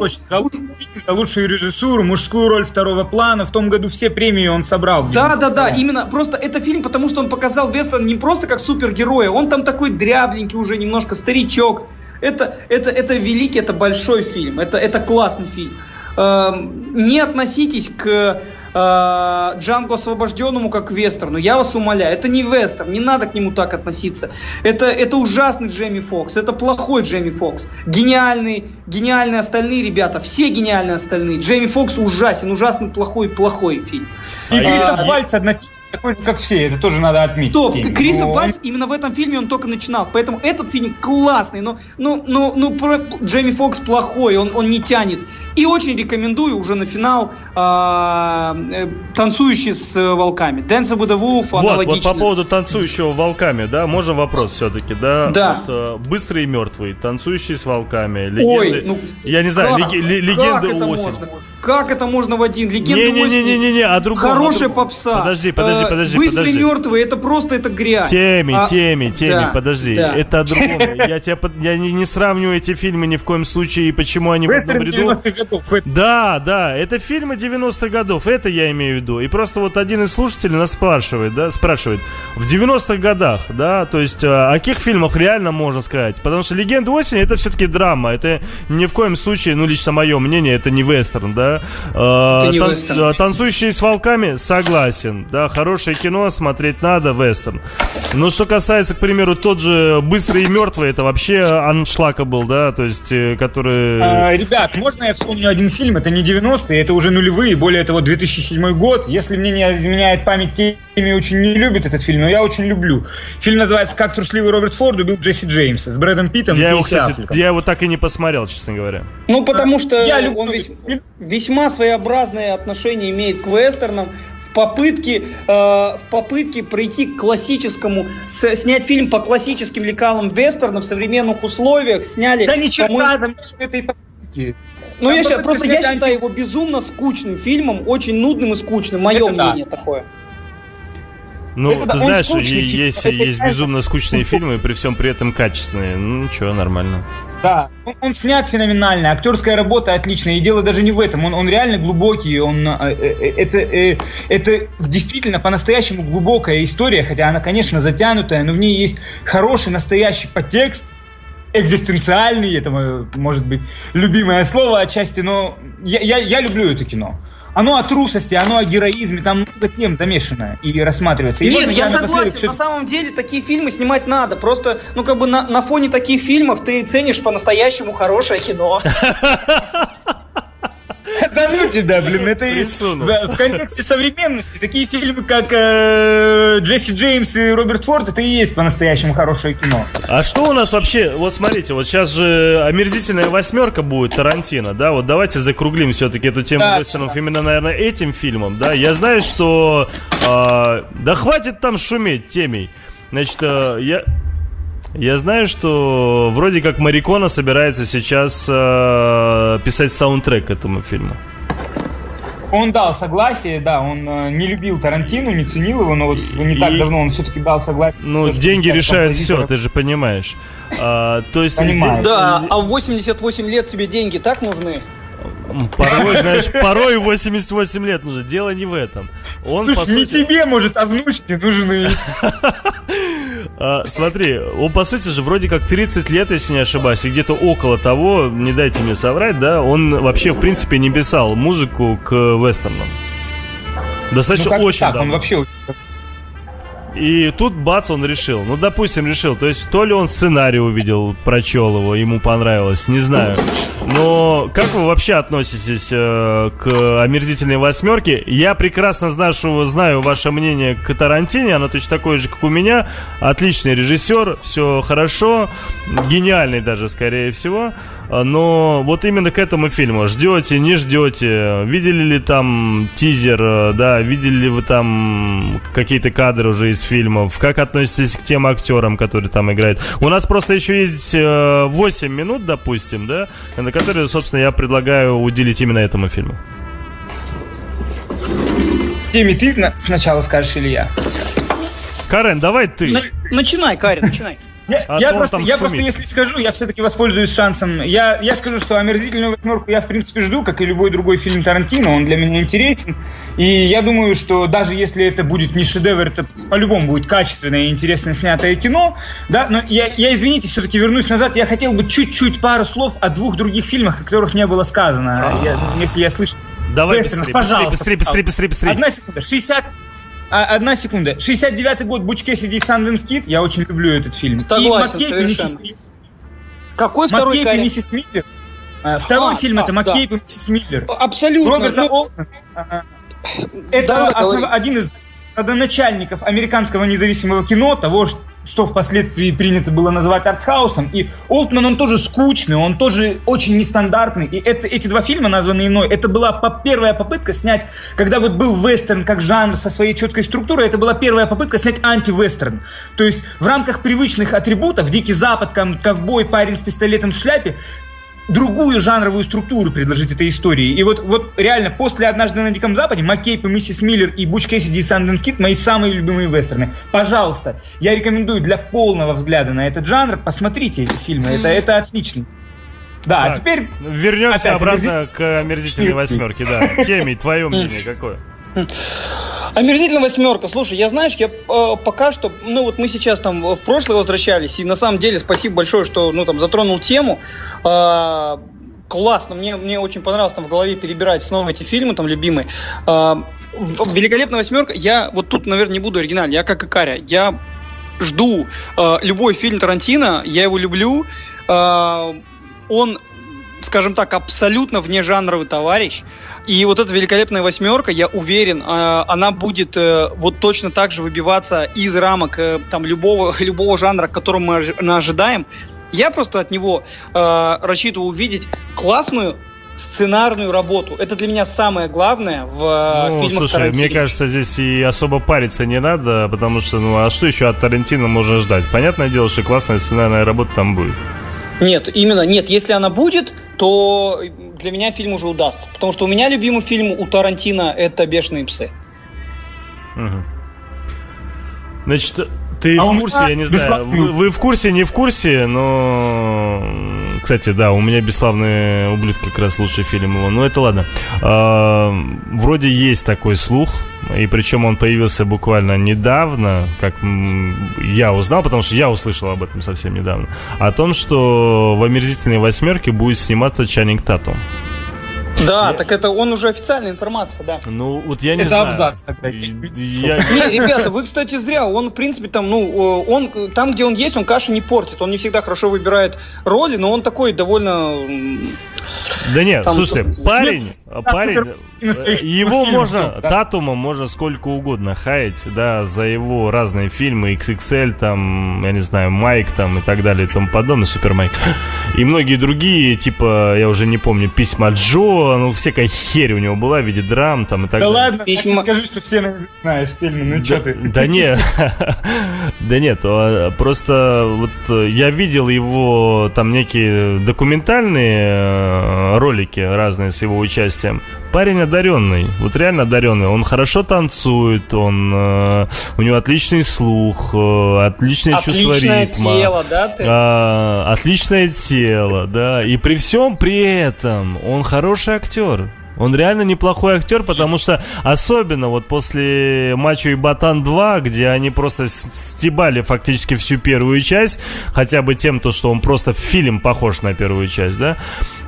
За лучшую режиссуру, мужскую роль второго плана. В том году все премии он собрал. Да, да, да, именно. Просто это фильм, потому что он показал Вестон не просто как супергероя, он там такой дрябленький уже, немножко старичок. Это, это, это великий, это большой фильм, это, это классный фильм. Эм, не относитесь к э, Джанго освобожденному как вестерну. Я вас умоляю, это не вестерн, не надо к нему так относиться. Это, это ужасный Джейми Фокс, это плохой Джейми Фокс. Гениальный, гениальные остальные ребята, все гениальные остальные. Джейми Фокс ужасен, ужасный плохой, плохой фильм. И а Кристоф а, Вальц такой же, как все, это тоже надо отметить. Топ, Кристоф но... Вальц именно в этом фильме он только начинал, поэтому этот фильм классный, но, но, но, но про Джейми Фокс плохой, он, он не тянет. И очень рекомендую уже на финал а, э, танцующий с волками. Dance with the Wolf вот, аналогично. Вот по поводу танцующего волками, да, можно вопрос все-таки, да? Да. Вот, э, быстрый и мертвый, танцующий с волками, легенды. Ой, ну, я не знаю, как, лег, легенды как это осень. можно? Как это можно в один? Легенды не, не, осени. Не, не, не, а другом, Хорошая друг... попса. Подожди, подожди, подожди. Быстрый подожди. мертвый, это просто это грязь. Теми, а... теми, теми, да, подожди. Да. Это о другом. Я, тебя, я не, не сравниваю эти фильмы ни в коем случае, и почему они Вестерн в одном ряду. Годов. Да, да, это фильмы 90-х годов, это я имею в виду. И просто вот один из слушателей нас спрашивает, да, спрашивает, в 90-х годах, да, то есть о каких фильмах реально можно сказать? Потому что «Легенда осени» это все-таки драма, это ни в коем случае, ну, лично мое мнение, это не вестерн, да. Это не Тан- вестерн. Танцующие с волками, согласен, да, хорошее кино, смотреть надо, вестерн. Но что касается, к примеру, тот же «Быстрый и мертвый», это вообще аншлака был, да, то есть, э, который... А, ребят, можно я вспомню один фильм, это не 90-е, это уже нулевые, более того, 2007 год. Если мне не изменяет память, теми очень не любят этот фильм, но я очень люблю. Фильм называется «Как трусливый Роберт Форд убил Джесси Джеймса» с Брэдом Питтом я и его, кстати, я его так и не посмотрел, честно говоря. Ну, потому что Я он люблю весь- весьма своеобразное отношение имеет к вестернам. В попытке, э, в попытке пройти к классическому, с- снять фильм по классическим лекалам вестерна в современных условиях, сняли... Да ни черта по-моему, там этой попытки. Ну, я попытка просто я считаю его безумно скучным фильмом, очень нудным и скучным. Мое Это да. мнение такое. Ну, Это ты знаешь, скучный есть, это есть безумно скучные фильмы, при всем при этом качественные. Ну, ничего, нормально. Да, он, он снят феноменально, актерская работа отличная, и дело даже не в этом, он, он реально глубокий, он, э, э, это, э, это действительно по-настоящему глубокая история, хотя она, конечно, затянутая, но в ней есть хороший настоящий подтекст, экзистенциальный, это может быть, любимое слово отчасти, но я, я, я люблю это кино. Оно о трусости, оно о героизме, там много тем замешано и рассматривается. И Нет, можно я согласен, всё- на самом деле такие фильмы снимать надо. Просто, ну как бы на, на фоне таких фильмов ты ценишь по-настоящему хорошее кино. Да ну тебя, блин, это и в, контексте современности такие фильмы, как э, Джесси Джеймс и Роберт Форд, это и есть по-настоящему хорошее кино. А что у нас вообще, вот смотрите, вот сейчас же омерзительная восьмерка будет Тарантино, да, вот давайте закруглим все-таки эту тему Да, вестернов именно, наверное, этим фильмом, да, я знаю, что, а, да хватит там шуметь темей, значит, а, я... Я знаю, что вроде как Марикона собирается сейчас а, писать саундтрек к этому фильму. Он дал согласие, да, он э, не любил Тарантино, не ценил его, но вот не так И- давно он все-таки дал согласие. Ну, что деньги решают все, ты же понимаешь. А, то есть Понимаю. Да, а в 88 лет тебе деньги так нужны? Порой, знаешь, порой 88 лет нужно. Дело не в этом. Он, Слушай, по не сути, тебе, может, а внучке нужны. а, смотри, он, по сути же, вроде как 30 лет, если не ошибаюсь, и где-то около того, не дайте мне соврать, да, он вообще, в принципе, не писал музыку к вестернам. Ну, Достаточно как-то очень так, давно. он вообще... И тут бац, он решил. Ну, допустим, решил. То есть, то ли он сценарий увидел, прочел его, ему понравилось, не знаю. Но как вы вообще относитесь э, к омерзительной восьмерке? Я прекрасно знаю, что, знаю ваше мнение к Тарантине. Оно точно такое же, как у меня. Отличный режиссер, все хорошо. Гениальный даже, скорее всего. Но вот именно к этому фильму. Ждете, не ждете? Видели ли там тизер, э, да? Видели ли вы там какие-то кадры уже из фильмов? Как относитесь к тем актерам, которые там играют? У нас просто еще есть э, 8 минут, допустим, да? На которые, собственно, я предлагаю уделить именно этому фильму. Теми, ты на- сначала скажешь или я? Карен, давай ты. На- Начинай, Карин, начинай. Я, А я просто, я шумит. просто, если скажу, я все-таки воспользуюсь шансом. Я, я скажу, что омерзительную восьмерку я, в принципе, жду, как и любой другой фильм Тарантино. Он для меня интересен. И я думаю, что даже если это будет не шедевр, это по-любому будет качественное и интересно снятое кино. Да, но я, я извините, все-таки вернусь назад. Я хотел бы чуть-чуть пару слов о двух других фильмах, о которых не было сказано. Я- если я слышу. Давай быстрее, пожалуйста, быстрее, быстрее, быстрее, быстрее. Одна секунда. 60... а, одна секунда. 69-й год Буч Кэссиди и Санденс Кид. Я очень люблю этот фильм. Согласен, и Маккейб и миссис Какой второй Маккейб и миссис Миллер. А, Второй А, фильм да, это да. Маккейб и миссис Миллер. Абсолютно. Роберта ну, Олтмана. Ага. Это Да, основ- один из родоначальников американского независимого кино, того, ш- что впоследствии принято было называть артхаусом. И Олтман, он тоже скучный, он тоже очень нестандартный. И это, эти два фильма, названные мной, это была по- первая попытка снять, когда вот был вестерн как жанр со своей четкой структурой, это была первая попытка снять анти-вестерн. То есть в рамках привычных атрибутов, Дикий Запад, ковбой, парень с пистолетом в шляпе, другую жанровую структуру предложить этой истории. И вот, вот реально после «Однажды на Диком Западе» Маккейп и Миссис Миллер и Буч Кэссиди и Санденс Кид мои самые любимые вестерны. Пожалуйста, я рекомендую для полного взгляда на этот жанр, посмотрите эти фильмы, это, это отлично. Да, а Так, теперь Вернемся Опять обратно к омерзительной восьмерке, да. Теме, твое мнение какое? Омерзительная восьмерка. Слушай, я знаешь, я э, пока что, ну вот мы сейчас там в прошлое возвращались, и на самом деле спасибо большое, что ну там затронул тему. Э, классно, мне, мне очень понравилось там в голове перебирать снова эти фильмы, там любимые. Э, Великолепная восьмерка, я вот тут, наверное, не буду оригинальный, я как и Каря, я жду э, любой фильм Тарантино, я его люблю. Э, он, скажем так, абсолютно внежанровый товарищ. И вот эта великолепная восьмерка, я уверен, э, она будет э, вот точно так же выбиваться из рамок э, там любого, любого жанра, к которому мы ожи- мы ожидаем. Я просто от него э, рассчитываю увидеть классную сценарную работу. Это для меня самое главное в Ну, фильмах слушай, Тарантино. мне кажется, здесь и особо париться не надо, потому что, ну, а что еще от Тарантино можно ждать? Понятное дело, что классная сценарная работа там будет. Нет, именно нет. Если она будет, то для меня фильм уже удастся. Потому что у меня любимый фильм у Тарантино это «Бешеные псы». Мгм. Значит, Ты А в курсе, я не знаю. Вы, вы в курсе, не в курсе, но... Кстати, да, у меня «Бесславные ублюдки» как раз лучший фильм его. Ну, это ладно. А, вроде есть такой слух, и причем он появился буквально недавно, как я узнал, потому что я услышал об этом совсем недавно, о том, что в «Омерзительной восьмерке» будет сниматься Чаннинг Татум. Да, так это он уже официальная информация, да. Ну, вот я не Это знаю. абзац тогда. Я- Не, ребята, вы, кстати, зря. Он, в принципе, там, ну, э, он там, где он есть, он каши не портит. Он не всегда хорошо выбирает роли, но он такой довольно. Да нет, Там- слушайте, парень, парень, супер- на своих э, его можно, да. Татума можно сколько угодно хаять, да, за его разные фильмы, XXL, там, я не знаю, Майк, там, и так далее, и тому подобное, Супер Майк, и многие другие, типа, я уже не помню, Письма Джо, ну, всякая херь у него была в виде драм, там, и так Да далее. ладно, так и Письма- скажи, что все знаешь, Тельман, ну что ты? Да не, да нет, а, просто вот э, я видел его там некие документальные э, ролики разные с его участием. Парень одаренный, вот реально одаренный. Он хорошо танцует, он э, у него отличный слух, э, отличное чувство Отличное ритма. тело, да, ты? А, отличное тело, да. И при всем при этом он хороший актер. Он реально неплохой актер, потому что особенно вот после матча и Батан 2, где они просто стебали фактически всю первую часть, хотя бы тем, то, что он просто фильм похож на первую часть, да,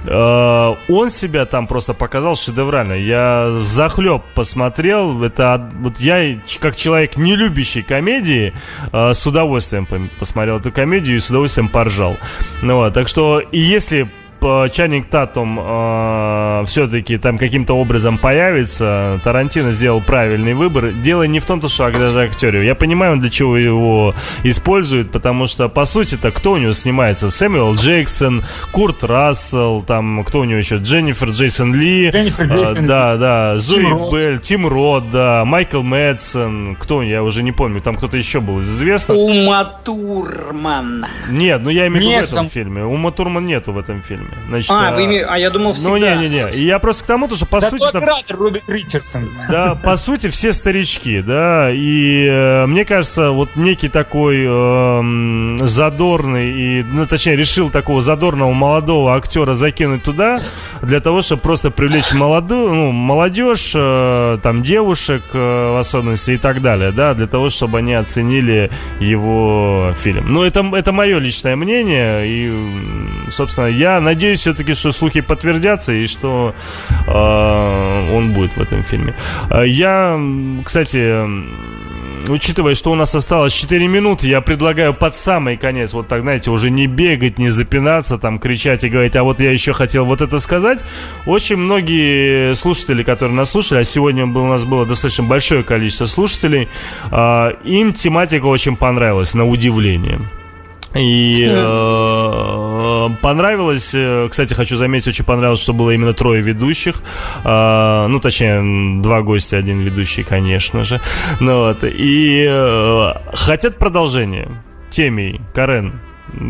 э, он себя там просто показал шедеврально. Я захлеб посмотрел, это вот я как человек не любящий комедии э, с удовольствием посмотрел эту комедию и с удовольствием поржал. Ну вот, так что и если п- Чаннинг Татум все-таки там каким-то образом появится, Тарантино сделал правильный выбор. Дело не в том, то, что даже актере. Я понимаю, для чего его используют, потому что, по сути-то, кто у него снимается? Сэмюэл Джексон, Курт Рассел, там, кто у него еще? Дженнифер Джейсон Ли. Дженнифер Ли. да, да, Зои Рот. Белль, Тим Рот, да, Майкл Мэтсон. Кто, я уже не помню, там кто-то еще был из известных. Ума Турман. Нет, ну я имею в виду в этом там- фильме. Ума Турман нету в этом фильме. Значит, А, а, вы име- а я думал Ну, всегда. не-не-не. И Я просто к тому, то, что по Зато сути там оператор Роберт Ричардсон. да, по сути, все старички, да, и э, мне кажется, вот некий такой эм, задорный, и, ну, точнее, решил такого задорного молодого актера закинуть туда, для того, чтобы просто привлечь молодую, ну, молодежь, э, там, девушек, э, в особенности, и так далее, да, для того, чтобы они оценили его фильм. Ну, это, это мое личное мнение, и, собственно, я надеюсь все-таки, что слухи подтвердятся, и что э, он будет в этом фильме. Э, Я, кстати, учитывая, что у нас осталось 4 минуты, я предлагаю под самый конец, вот так, знаете, уже не бегать, не запинаться, там, кричать и говорить, а вот я еще хотел вот это сказать. Очень многие слушатели, которые нас слушали, а сегодня у нас было достаточно большое количество слушателей, э, им тематика очень понравилась, на удивление. И э, понравилось, э, кстати, хочу заметить, очень понравилось, что было именно трое ведущих. Э, ну, точнее, два гостя, один ведущий, конечно же. Ну вот. И э, хотят продолжение. Темей, Карен.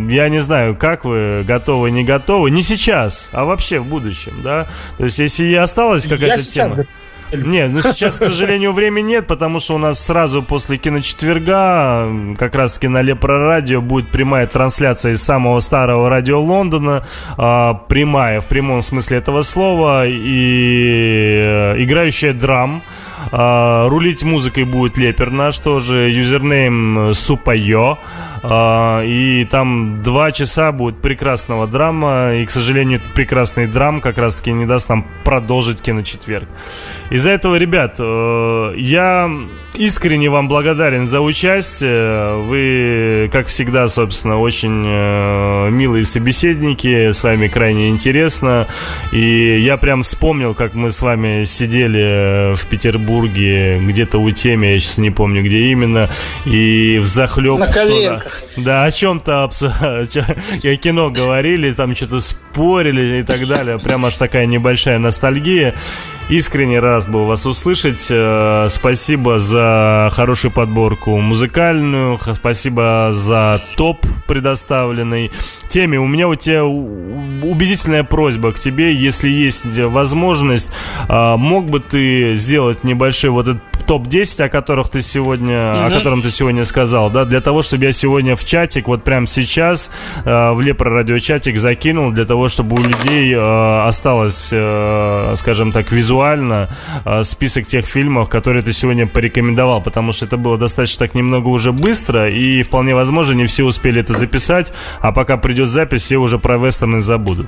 Я не знаю, как вы готовы, не готовы. Не сейчас, а вообще в будущем, да? То есть, если и осталась какая-то тема. готов. Нет, ну сейчас, к сожалению, времени нет, потому что у нас сразу после киночетверга, как раз таки на Лепро Радио, будет прямая трансляция из самого старого радио Лондона. а, прямая, в прямом смысле этого слова, и э, играющая drum. А, рулить музыкой будет Лепер наш тоже, username э, Супайо. И там два часа будет прекрасного драма. И, к сожалению, этот прекрасный драм как раз-таки не даст нам продолжить киночетверг. Из-за этого, ребят, э, я искренне вам благодарен за участие. Вы, как всегда, собственно, очень э, милые собеседники. С вами крайне интересно. И я прям вспомнил, как мы с вами сидели в Петербурге, где-то у темы, я сейчас не помню, где именно, и в захлеб На коленках. Да, о чем-то я кино говорили, там что-то спорили и так далее. Прям аж такая небольшая ностальгия. Искренне раз был вас услышать. Э, Спасибо за хорошую подборку музыкальную. Спасибо за топ предоставленный. Теме, у меня у тебя убедительная просьба к тебе. Если есть возможность, а, мог бы ты сделать небольшой вот этот топ-10, о которых ты сегодня, угу. о котором ты сегодня сказал, да, для того, чтобы я сегодня в чатик, вот прямо сейчас, э, в Лепро радиочатик закинул, для того, чтобы у людей э, осталось, э, скажем так, визуально э, список тех фильмов, которые ты сегодня порекомендовал, потому что это было достаточно так немного уже быстро, и вполне возможно, не все успели это записать, а пока придет запись, все уже про вестерны забудут.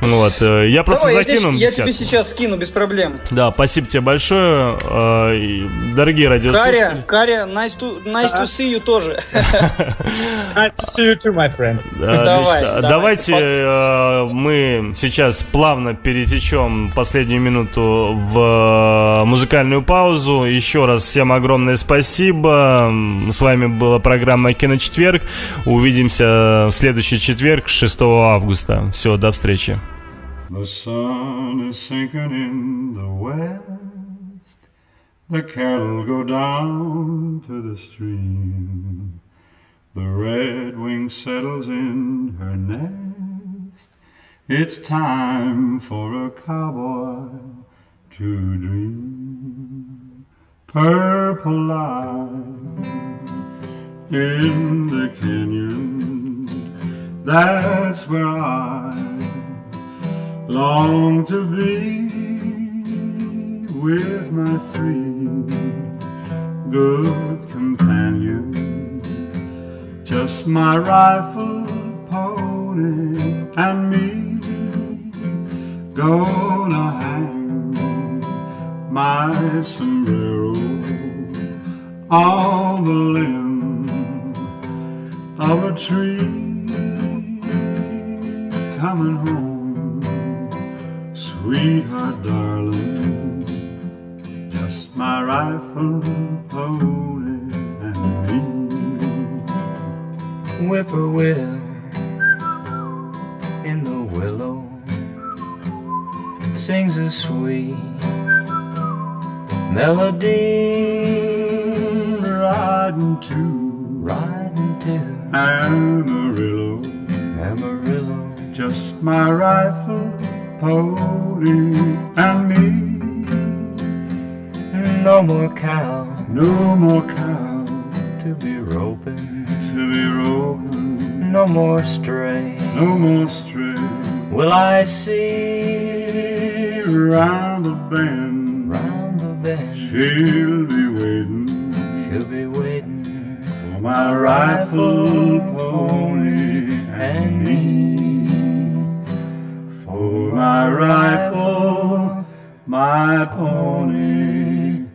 Вот. Э, я просто Давай, закину. Я, я тебе сейчас скину без проблем. Да, спасибо тебе большое. Э, дорогие радиослушатели. Каря, Каря, nice to, nice to see you тоже. nice to see you too, my friend. Давай, давайте э, мы сейчас плавно перетечем последнюю минуту в музыкальную паузу. Еще раз всем огромное спасибо. С вами была программа «Киночетверг». Увидимся в следующий четверг, 6 августа. Все, до встречи. The sun is sinking in the west. The cattle go down to the stream. The redwing settles in her nest. It's time for a cowboy to dream. Purple light in the canyon. That's where I long to be with my three good companions. Just my rifle, pony, and me gonna my sombrero on the limb of a tree coming home sweetheart, darling, just my rifle, pony, and me. Whippoorwill in the willow sings a sweet melody, riding to, riding to Amarillo, Amarillo, just my rifle Pony and me. No more cow, no more cow to be roping, to be roping. No more stray, no more stray. Will I see round the bend, round the bend? She'll be waiting, she'll be waiting for my rifle, pony, and me For my rifle, my pony.